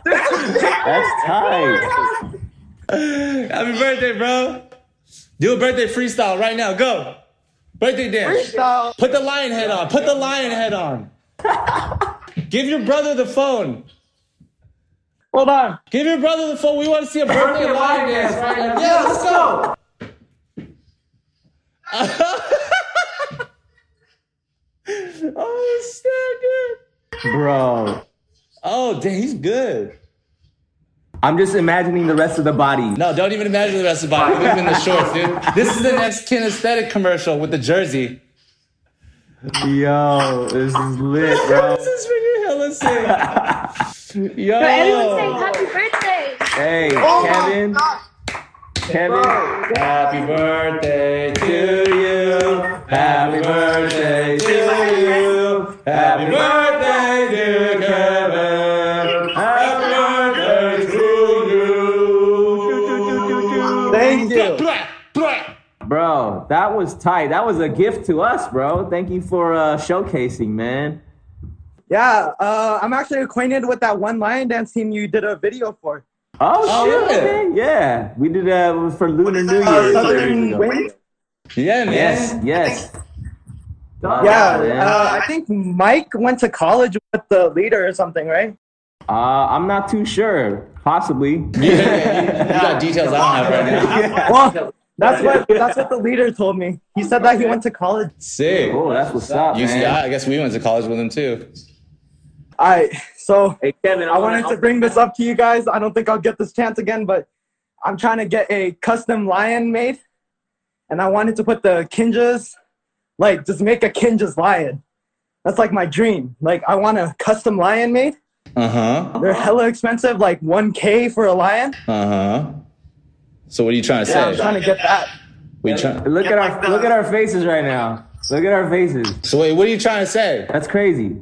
That's tight. Happy birthday, bro! Do a birthday freestyle right now. Go, birthday dance. freestyle. Put the lion head on. Put the lion head on. Give your brother the phone. Hold on. Give your brother the phone. We want to see a birthday lion dance right now. Yeah, let's go. <laughs> oh, snap, dude. Bro. Oh, dang, he's good. I'm just imagining the rest of the body. No, don't even imagine the rest of the body. Put him in the shorts, dude. This is the next kinesthetic commercial with the jersey. Yo, this is lit, bro. <laughs> This is freaking hella sick. <laughs> Yo. Everyone say happy birthday. Hey, Oh my Kevin. Kevin. Happy birthday to you. Happy birthday to you. Happy birthday, dear Kevin. Happy birthday to you. Thank you. Bro, that was tight. That was a gift to us, bro. Thank you for uh, showcasing, man. Yeah, uh, I'm actually acquainted with that one lion dance team you did a video for. Oh, Oh, shit. really? okay. Yeah. We did that uh, for Lunar New Uh, Year. Southern Wind. Yeah, man. Yes, yes. Yeah, man. uh, I think Mike went to college with the leader or something, right? Uh, I'm not too sure. Possibly. <laughs> Yeah, you, you got details I don't have right now. <laughs> Well, that's what that's what the leader told me. He said that he went to college. Sick. Oh, that's what's up, You, man. yeah, I guess we went to college with him too. I so Hey, Kevin, I wanted to bring this up to you guys. I don't think I'll get this chance again, but I'm trying to get a custom lion made, and I wanted to put the Kinjaz, like just make a Kinjaz lion. That's like my dream. Like I want a custom lion made. Uh huh. They're hella expensive, like 1K for a lion. Uh huh. So what are you trying to Yeah, I'm say? trying to get that. What you trying? Look at our look at our faces right now. Look at our faces. So wait, what are you trying to say? That's crazy.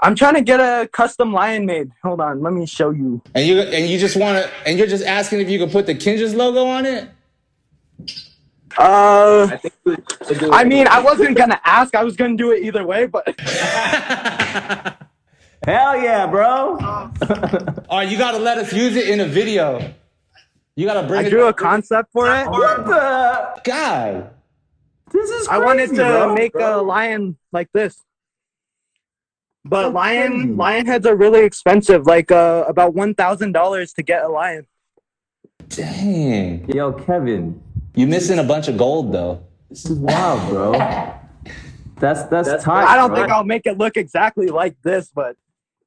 I'm trying to get a custom lion made. Hold on, let me show you. And you and you just want to and you're just asking if you can put the Kinjaz logo on it? Uh, I mean, I wasn't gonna ask. I was gonna do it either way, but <laughs> Hell yeah, bro. <laughs> All right, you gotta let us use it in a video. You gotta bring I it. drew a concept for it. What the? God. This is Crazy, I wanted to bro. make a lion like this. But That's lion crazy. lion heads are really expensive, like uh, about one thousand dollars to get a lion. Dang. Yo, Kevin, You missing a bunch of gold though. this is wild, bro. <laughs> That's that's, tight. I don't bro. think I'll make it look exactly like this, but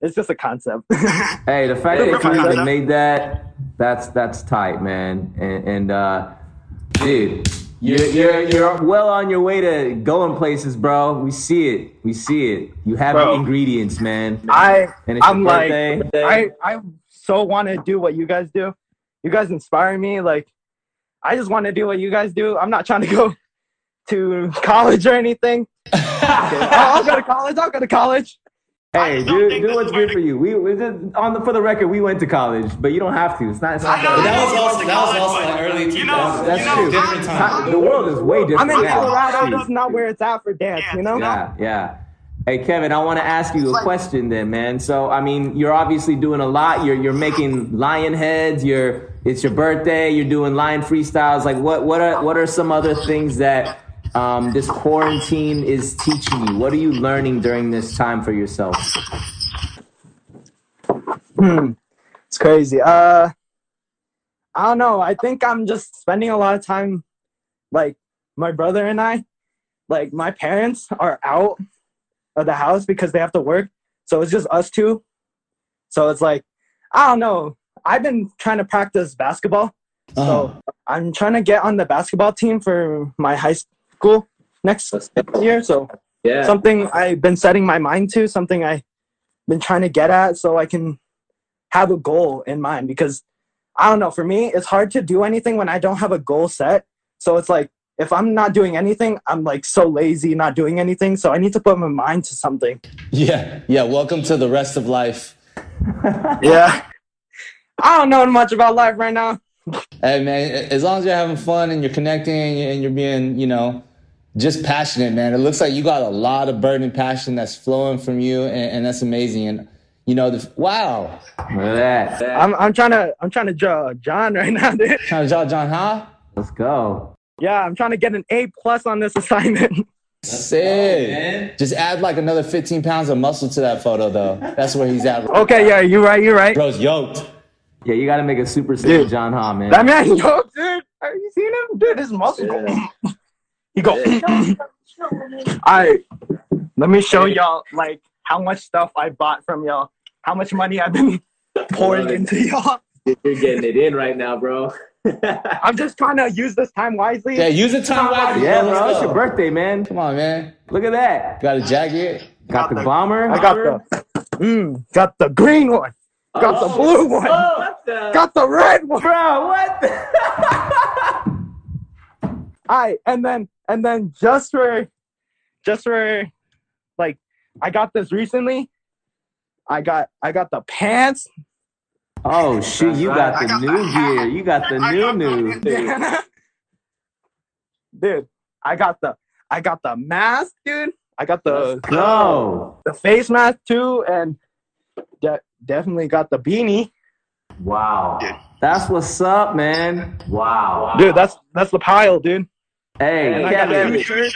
it's just a concept. <laughs> Hey, the fact that you Hey. even made that, that's that's tight, man. And, and uh, dude, you're, you're you're well on your way to going places, bro. We see it. We see it. You have the ingredients, man. I And it's I'm like birthday. I I so want to do what you guys do. You guys inspire me. Like I just want to do what you guys do. I'm not trying to go to college or anything. <laughs> I'll, I'll go to college. I'll go to college. Hey, do, do what's good for you. We, we just, on the for the record, we went to college, but you don't have to. It's not. It's not But that was also that was also like early 2000s. That's true. Different time. The world is way different I'm in now. Colorado. Jeez. That's not where it's at for dance. You know. Yeah, yeah. Hey Kevin, I want to ask you a question then, man. So I mean, you're obviously doing a lot. You're you're making lion heads. You're it's your birthday. You're doing lion freestyles. Like what what are what are some other things that um, this quarantine is teaching you? What are you learning during this time for yourself? Hmm. It's crazy. Uh, I don't know. I think I'm just spending a lot of time, like my brother and I, like my parents are out of the house because they have to work, so it's just us two. So it's like, I don't know. I've been trying to practice basketball, Uh-huh. so I'm trying to get on the basketball team for my high school next year. So Yeah. something I've been setting my mind to, something I've been trying to get at so I can have a goal in mind because I don't know, for me, it's hard to do anything when I don't have a goal set. So it's like if I'm not doing anything, I'm like so lazy not doing anything. So I need to put my mind to something. Yeah, yeah. Welcome to the rest of life. <laughs> Yeah. I don't know much about life right now. Hey man, as long as you're having fun and you're connecting and you're being, you know, just passionate, man. It looks like you got a lot of burning passion that's flowing from you, and, and that's amazing. And you know, the, wow, Look at that. I'm I'm trying to I'm trying to draw John right now, dude. trying to draw John, huh? Let's go. Yeah, I'm trying to get an A plus on this assignment. <laughs> Sick. Just add like another 15 pounds of muscle to that photo, though. That's where he's at. okay, yeah, you're right, you're right. Bro's yoked. Yeah, you got to make a super sick Dude. John Ha, man. That man, yoked, dude, have you seen him? Dude, his muscle go. <laughs> he go. Alright, let me show y'all like how much stuff I bought from y'all. How much money I've been <laughs> pouring into y'all. You're getting it in right now, bro. <laughs> I'm just trying to use this time wisely. Yeah, use the time wisely. Yeah, Let's bro. It's your birthday, man. Come on, man. Look at that. Got a jacket. Got the bomber. I got the, mm, got the green one. Got the blue one. Got the red one. Bro, what? the- <laughs> Alright, and then and then just for just for like I got this recently. I got I got the pants. oh shit! you got the new gear. You got the new new. dude, I got the I got the mask, dude. I got the Go. the face mask too, and de- definitely got the beanie, Wow. dude. That's what's up, man. Wow. dude. That's that's the pile, dude. Hey, And I got the Kevin.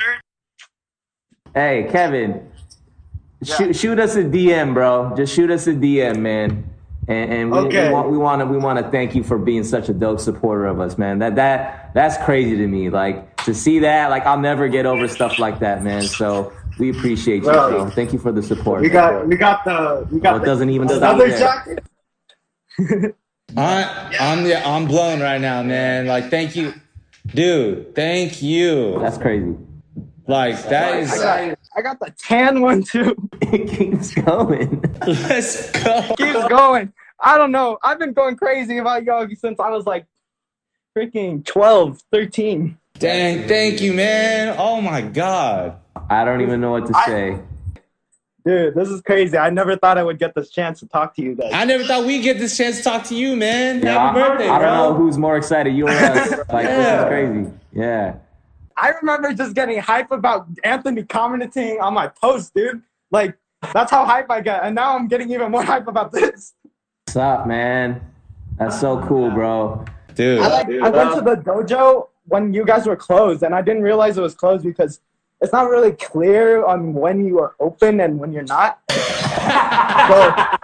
Hey, Kevin. Shoot, shoot us a DM, bro. Just shoot us a DM, man. And, and we, Okay. we want we want to we want to thank you for being such a dope supporter of us, man. That that that's crazy to me. Like to see that, like I'll never get over stuff like that, man. So we appreciate you, Bro. bro. Thank you for the support. We got we got the we Oh, got it the doesn't even stop other there. jacket. <laughs> I, I'm yeah, I'm blown right now, man. Like, thank you, dude. Thank you. That's crazy. Like that is. I got, I got the tan one too. <laughs> it keeps going. Let's go. Keeps going. I don't know. I've been going crazy about yoga since I was like freaking 12, 13. Dang, thank you, man. Oh my god. I don't even know what to say. Dude, this is crazy. I never thought I would get this chance to talk to you guys. I never thought we'd get this chance to talk to you, man. Yeah, Happy I, birthday, I don't know who's more excited, you or us. <laughs> Like this is crazy. Yeah. I remember just getting hype about Anthony commenting on my post, dude. Like That's how hype I get, and now I'm getting even more <laughs> hype about this. What's up, man? That's so cool, bro. Dude, I, like, I went to the dojo when you guys were closed, and I didn't realize it was closed because it's not really clear on when you are open and when you're not. so,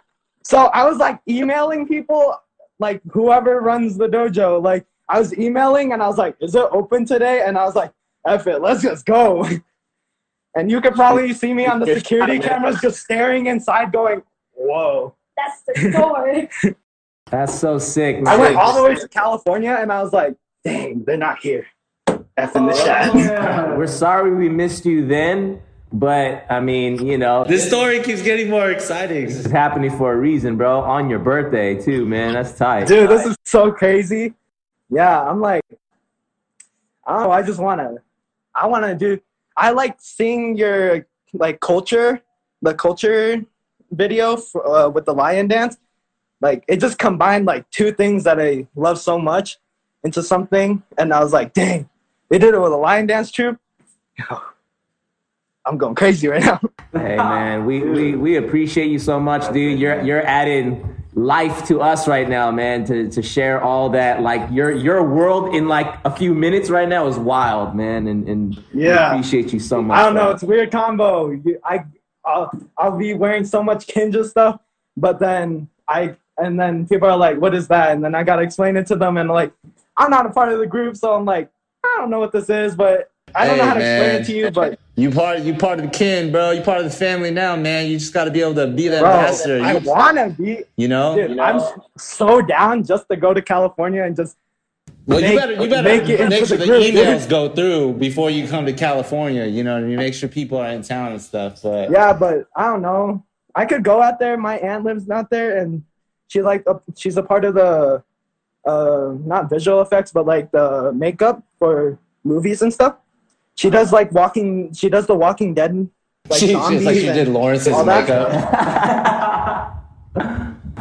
so I was like emailing people, like whoever runs the dojo. Like I was emailing, and I was like, "Is it open today?" And I was like, "F it, let's just go." <laughs> And you could probably see me on the security cameras just staring inside, going, "Whoa." That's the door. <laughs> That's so sick, man. I went all the way to California, and I was like, "Dang, they're not here." F in the chat. <laughs> We're sorry we missed you then, but I mean, you know, this story keeps getting more exciting. it's happening for a reason, bro. On your birthday too, man. That's tight. Dude, this is so crazy. Yeah, I'm like, I don't know. I just wanna, I wanna do. I like seeing your like culture, the culture video for, uh, with the lion dance. Like it just combined like two things that I love so much into something, and I was like, dang, they did it with a lion dance troupe. I'm going crazy right now. <laughs> Hey man, we, we we appreciate you so much, dude. You're you're adding life to us right now, man. To to share all that, like your your world in like a few minutes right now is wild, man. And and Yeah. appreciate you so much. I don't know. It's a weird combo. I I'll, I'll be wearing so much Kinja stuff, but then I and then people are like, "What is that?" And then I gotta explain it to them, and like, I'm not a part of the group, so I'm like, I don't know what this is, but I don't know Hey, how to explain it to you. But You part you part of the kin, bro. You part of the family now, man. You just got to be able to be that bro, ambassador. I You, wanna be. you know. Dude, I'm so down just to go to California and just well, you make- better you better make it into make sure the the, group, emails dude. go through before you come to California. You know you Make sure people are in town and stuff. But Yeah, but I don't know. I could go out there. My aunt lives out there, and she like a, she's a part of the uh not visual effects, but like the makeup for movies and stuff. She does like walking. She does the Walking Dead. Like she, zombies just like she did Lawrence's all that makeup.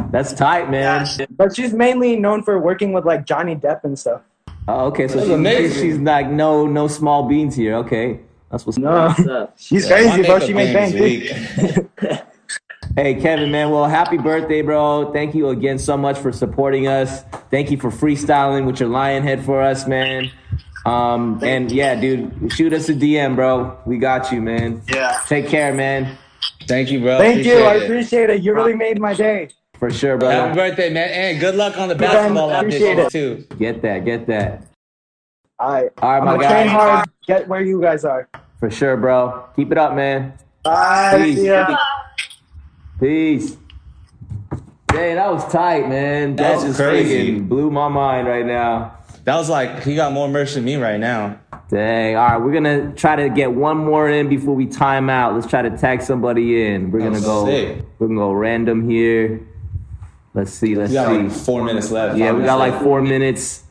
<laughs> That's tight, man. But she's mainly known for working with like Johnny Depp and stuff. Oh, okay, so she's, she's like no no small beans here. Okay, that's what's No, <laughs> she's My crazy, bro. She make game bank. is too. weak. Hey, Kevin, man. Well, happy birthday, bro. Thank you again so much for supporting us. Thank you for freestyling with your lion head for us, man. Um, and yeah, dude, shoot us a DM, bro. We got you, man. Yeah. Take care, man. Thank you, bro. Thank you. I Appreciate it. You really made my day. For sure, bro. Happy birthday, man, and good luck on the man. basketball Appreciate it. too. Get that, get that. All right. All right, I'm my guy. train hard. Get where you guys are. For sure, bro. Keep it up, man. Bye. Peace. See ya. Peace. Hey, that was tight, man. That, That was just crazy. blew my mind right now. That was like he got more merch than me right now. Dang. All right, we're gonna try to get one more in before we time out. Let's try to tag somebody in. We're gonna go. sick. We're gonna go random here. Let's see. Let's We got see. like four minutes left. yeah, five we got minutes like four minutes.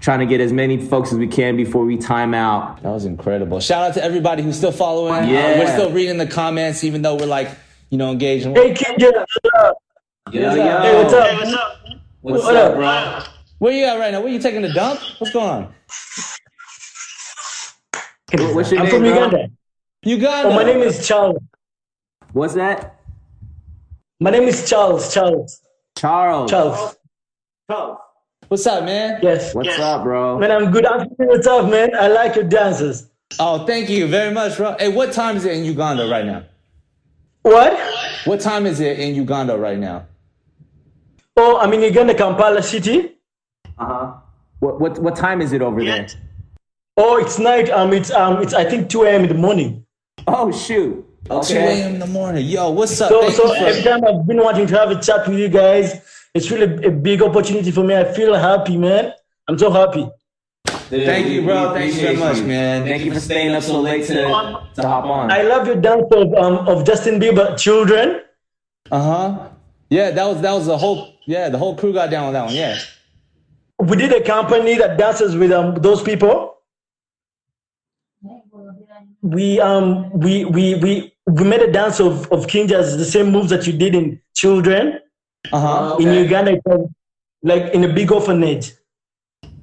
Trying to get as many folks as we can before we time out. That was incredible. Shout out to everybody who's still following. Uh, Yeah. we're still reading the comments, even though we're like, you know, engaged. in- Hey, Kinja, what's up? Yo, Hey, what's up? What's What up, up? bro? Where you at right now? Where you taking a dump? What's going on? What's your I'm name, from bro? Uganda. Uganda. Oh, my name is Charles. What's that? My name is Charles. Charles. Charles. Charles. Charles. What's up, man? Yes. What's up, bro? Man, I'm good. I'm feeling what's up, man. I like your dances. Oh, thank you very much, bro. Hey, what time is it in Uganda right now? What? What time is it in Uganda right now? Oh, I'm in Uganda, Kampala City. What what what time is it over there? Oh, it's night. Um, it's um, it's I think 2 a.m. in the morning. Oh shoot. Okay. 2 a.m. in the morning. Yo, what's up? So, Thank so every time I've been wanting to have a chat with you guys, it's really a big opportunity for me. I feel happy, man. I'm so happy. Thank you, bro. Thank you very much, man. Thank you for staying up so late to, to hop on. I love your dance of um of Justin Bieber, children. Uh huh. Yeah, that was that was the whole. Yeah, the whole crew got down on that one. Yeah. We did a company that dances with um those people. We um we we we we made a dance of of Kinjas, the same moves that you did in children Uh huh. in Uganda, like in a big orphanage.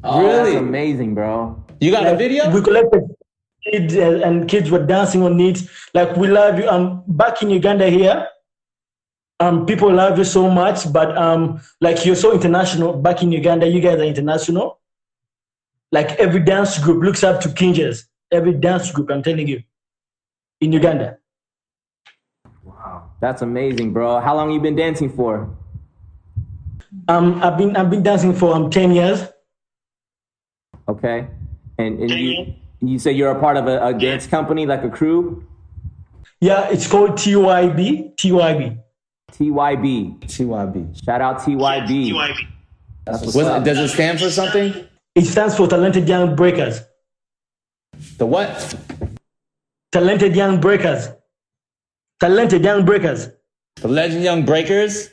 Oh, Really? That's amazing, bro. You got a video? We collected. kids uh, and kids were dancing on it. Like we love you. Um, back in Uganda here, um, people love you so much, but um, like you're so international. Back in Uganda, you guys are international. Like every dance group looks up to Kinjaz. Every dance group, I'm telling you, in Uganda. Wow, that's amazing, bro. How long you been dancing for? Um, I've been I've been dancing for um ten years. Okay, and and you you say you're a part of a, a dance company, like a crew. Yeah, it's called TYB. TYB. TYB. TYB. Shout out TYB. That's what's Was does it stand for something? It stands for Talented Young Breakers. The what? Talented Young Breakers. Talented Young Breakers. The Legend Young Breakers.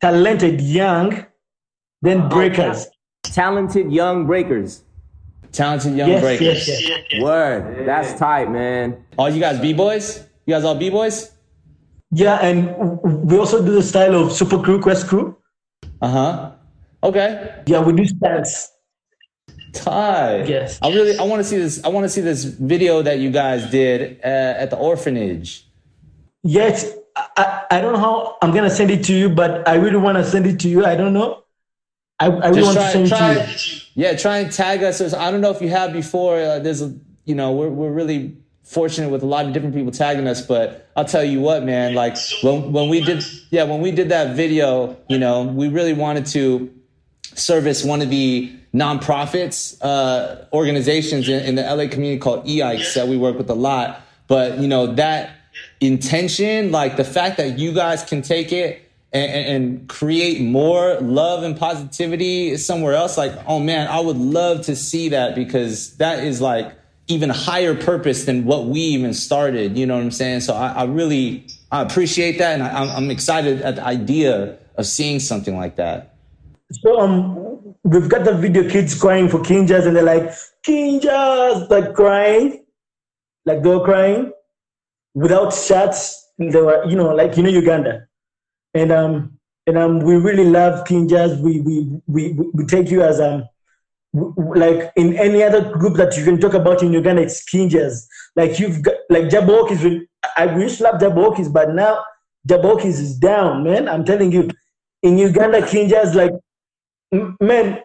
Talented Young, then oh, Breakers. Talented young breakers. Talented Young Yes, Breakers. yes, yes. Word. That's tight, man. All you guys b boys? You guys all b boys? Yeah, and we also do the style of Super Crew, Quest Crew. Uh huh. Okay. Yeah, we do stunts. Ty. Yes. I really I want to see this. I want to see this video that you guys did uh, at the orphanage. Yet, I, I, don't know how I'm going to send it to you, but I really want to send it to you. I don't know. I, I really want to send it to you. try, yeah, try and tag us. I don't know if you have before. Uh, there's, a, you know, we're we're really fortunate with a lot of different people tagging us. But I'll tell you what, man. Like when when we did, yeah, when we did that video, you know, we really wanted to service one of the nonprofits uh, organizations in, in the LA community called EICE that we work with a lot. But you know that intention, like the fact that you guys can take it and, and create more love and positivity somewhere else, like oh man, I would love to see that because that is like even higher purpose than what we even started. You know what I'm saying? So I, I really I appreciate that, and I, I'm, I'm excited at the idea of seeing something like that. So um, we've got the video kids crying for Kinjaz, and they're like, Kinjaz, like crying, like they were crying without shirts. They were, you know, like you know Uganda, and um, and um, we really love Kinjaz. We we we we take you as um, like in any other group that you can talk about in Uganda, it's Kinjaz. Like you've got like Jabbawockeez. will- I we used to love Jabbawockeez, but now Jabbawockeez is down, man. I'm telling you, in Uganda, Kinjaz like M- man,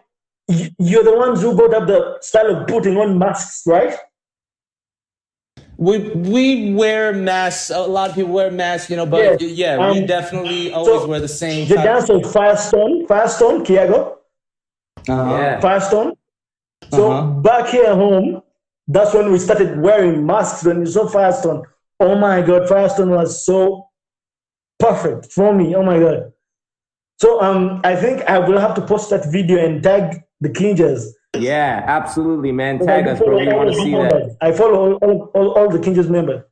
y- you're the ones who got up the style of putting on masks, right? We we wear masks. A lot of people wear masks, you know. But Yes. yeah, we Um, definitely always so wear the same. The dance of Firestone, Firestone, Kygo, Uh-huh. Yeah. Firestone. So Uh-huh. back here home, that's when we started wearing masks. When you saw Firestone, oh my God, Firestone was so perfect for me. Oh my God. So um, I think I will have to post that video and tag the Kinjaz. Yeah, absolutely, man. Tag us, bro. We want to see that. I follow all, all, all, all the Kinjaz members.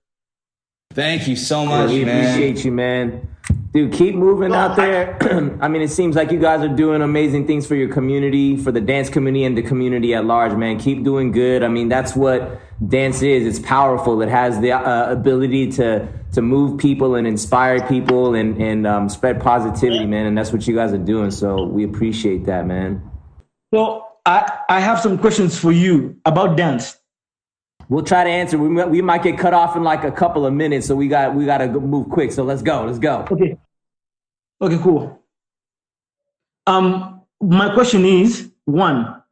Thank you so Yeah, much, we man. appreciate you, man. Dude, keep moving out there. <clears throat> I mean, it seems like you guys are doing amazing things for your community, for the dance community and the community at large, man. Keep doing good. I mean, that's what dance is. It's powerful. It has the uh, ability to to move people and inspire people and and um, spread positivity, man. And that's what you guys are doing. So we appreciate that, man. So I, I have some questions for you about dance. We'll try to answer. We might, we might get cut off in like a couple of minutes, so we got we got to move quick. So let's go. Let's go. Okay. Okay, cool. Um, my question is one,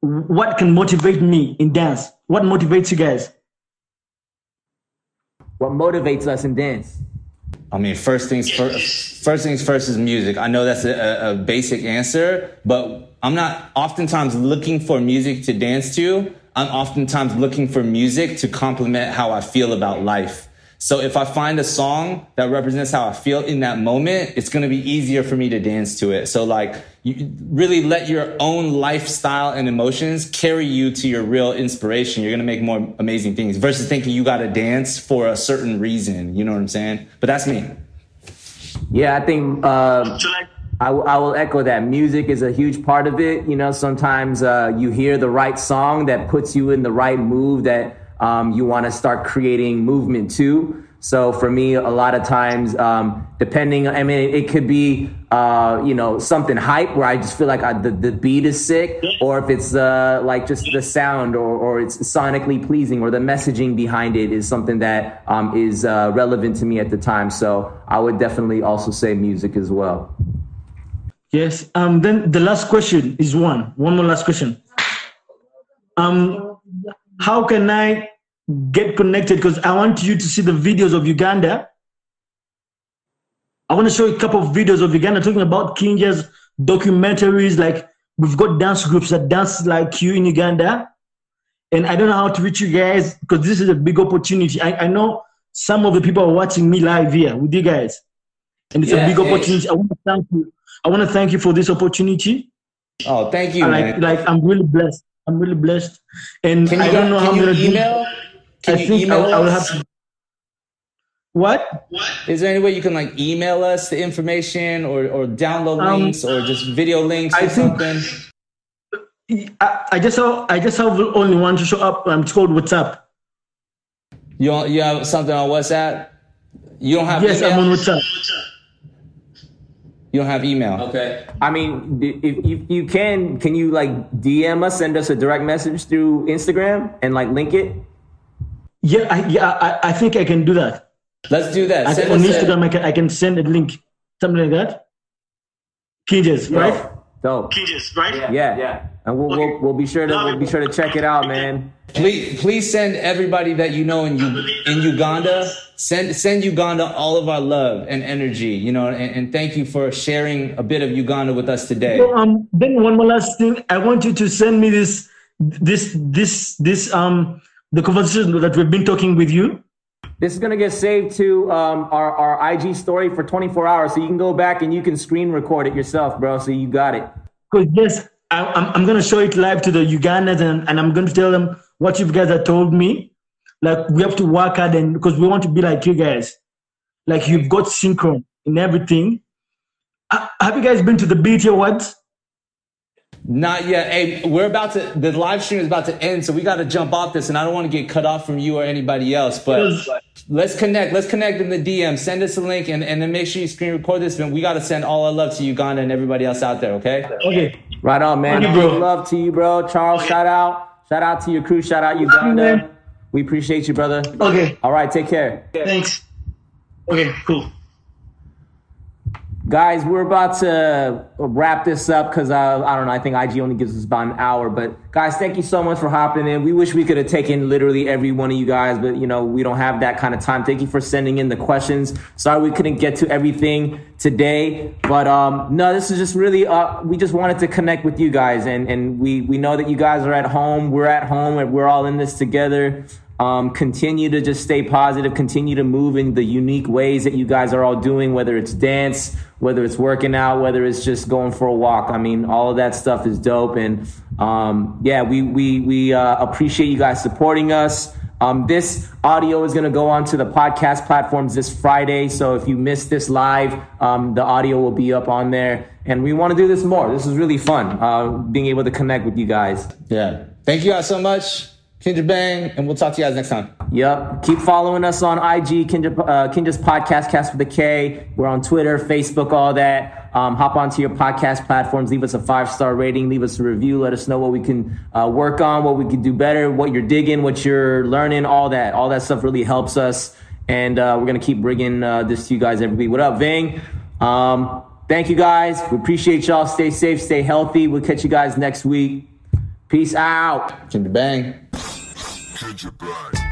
what can motivate me in dance? What motivates you guys? What motivates us in dance? I mean, first things first. First things first is music. I know that's a, a, a basic answer, but I'm not oftentimes looking for music to dance to. I'm oftentimes looking for music to complement how I feel about life. So if I find a song that represents how I feel in that moment, it's going to be easier for me to dance to it. So like, you really let your own lifestyle and emotions carry you to your real inspiration. You're going to make more amazing things versus thinking you got to dance for a certain reason. You know what I'm saying? But that's me. Yeah, I think uh, I, w- I will echo that. Music is a huge part of it. You know, sometimes uh, you hear the right song that puts you in the right move that um, you want to start creating movement too. So for me, a lot of times, um, depending, I mean, it could be, uh, you know, something hype where I just feel like I, the, the beat is sick, or if it's uh, like just the sound or, or it's sonically pleasing or the messaging behind it is something that um, is uh, relevant to me at the time. So I would definitely also say music as well. Yes. Um. Then the last question is one. One more last question. Um. How can I get connected because I want you to see the videos of Uganda. I want to show you a couple of videos of Uganda talking about Kinjaz documentaries. Like we've got dance groups that dance like you in Uganda. And I don't know how to reach you guys because this is a big opportunity. I, I know some of the people are watching me live here with you guys. And it's yeah, a big hey. opportunity. I want to thank you. I want to thank you for this opportunity. Oh, thank you. Like, like I'm really blessed. I'm really blessed. And can I don't know how I'm gonna email? Do, can I think I, I will have to. What? Is there any way you can like email us the information or, or download um, links or just video links or I something? I, I just have I just have only one to show up. Um, it's called WhatsApp. You you have something on WhatsApp? You don't have Yes, email? I'm on WhatsApp. You don't have email. Okay. I mean, if you, you can, can you like DM us, send us a direct message through Instagram and like link it? Yeah, I, yeah, I, I think I can do that. Let's do that. I, on Instagram, I can, I can send a link, something like that. Kinjaz, yeah. right? Dope. Kinjaz, right? Yeah, yeah. yeah. And we'll, we'll, we'll be sure to we'll be sure to check it out, man. Please please send everybody that you know in you in Uganda send send Uganda all of our love and energy, you know, and, and thank you for sharing a bit of Uganda with us today. So, um, then one more last thing, I want you to send me this this this this um the conversation that we've been talking with you. This is gonna get saved to um, our our IG story for 24 hours, so you can go back and you can screen record it yourself, bro. So you got it. Because yes, I, am I'm, I'm gonna show it live to the Ugandans, and, and I'm gonna tell them what you guys have told me. Like we have to work hard, and because we want to be like you guys. Like you've got synchron in everything. Uh, have you guys been to the BET Awards? Not yet. Hey, we're about to. The live stream is about to end, so we got to jump off this, and I don't want to get cut off from you or anybody else. But let's connect. Let's connect in the DM. Send us a link, and, and then make sure you screen record this. And we got to send all our love to Uganda and everybody else out there. Okay. Okay. Right on, man. Okay, bro. Love to you, bro. Charles, shout out. Shout out to your crew. Shout out Uganda. We appreciate you, brother. Okay. All right. Take care. Thanks. Okay. Cool. Guys, we're about to wrap this up because uh, I don't know. I think IG only gives us about an hour. But guys, thank you so much for hopping in. We wish we could have taken literally every one of you guys, but you know we don't have that kind of time. Thank you for sending in the questions. Sorry we couldn't get to everything today, but um, no, this is just really uh, we just wanted to connect with you guys, and and we we know that you guys are at home. We're at home, and we're all in this together. Um, continue to just stay positive, continue to move in the unique ways that you guys are all doing, whether it's dance, whether it's working out, whether it's just going for a walk. I mean, all of that stuff is dope. And um, yeah, we, we, we uh, appreciate you guys supporting us. Um, this audio is going to go onto the podcast platforms this Friday. So if you missed this live, um, the audio will be up on there. And we want to do this more. This is really fun, uh, being able to connect with you guys. Yeah. Thank you guys so much. Kinja Bang, and we'll talk to you guys next time. Yep. Keep following us on IG, Kinja, uh, Kinjaz Podcast, Cast with a K. We're on Twitter, Facebook, all that. Um, hop onto your podcast platforms, leave us a five star rating, leave us a review, let us know what we can uh, work on, what we can do better, what you're digging, what you're learning, all that. All that stuff really helps us. And uh, we're going to keep bringing uh, this to you guys every week. What up, Vin? Um, thank you guys. We appreciate y'all. Stay safe, stay healthy. We'll catch you guys next week. Peace out. Kinja Bang. Kinja Bang.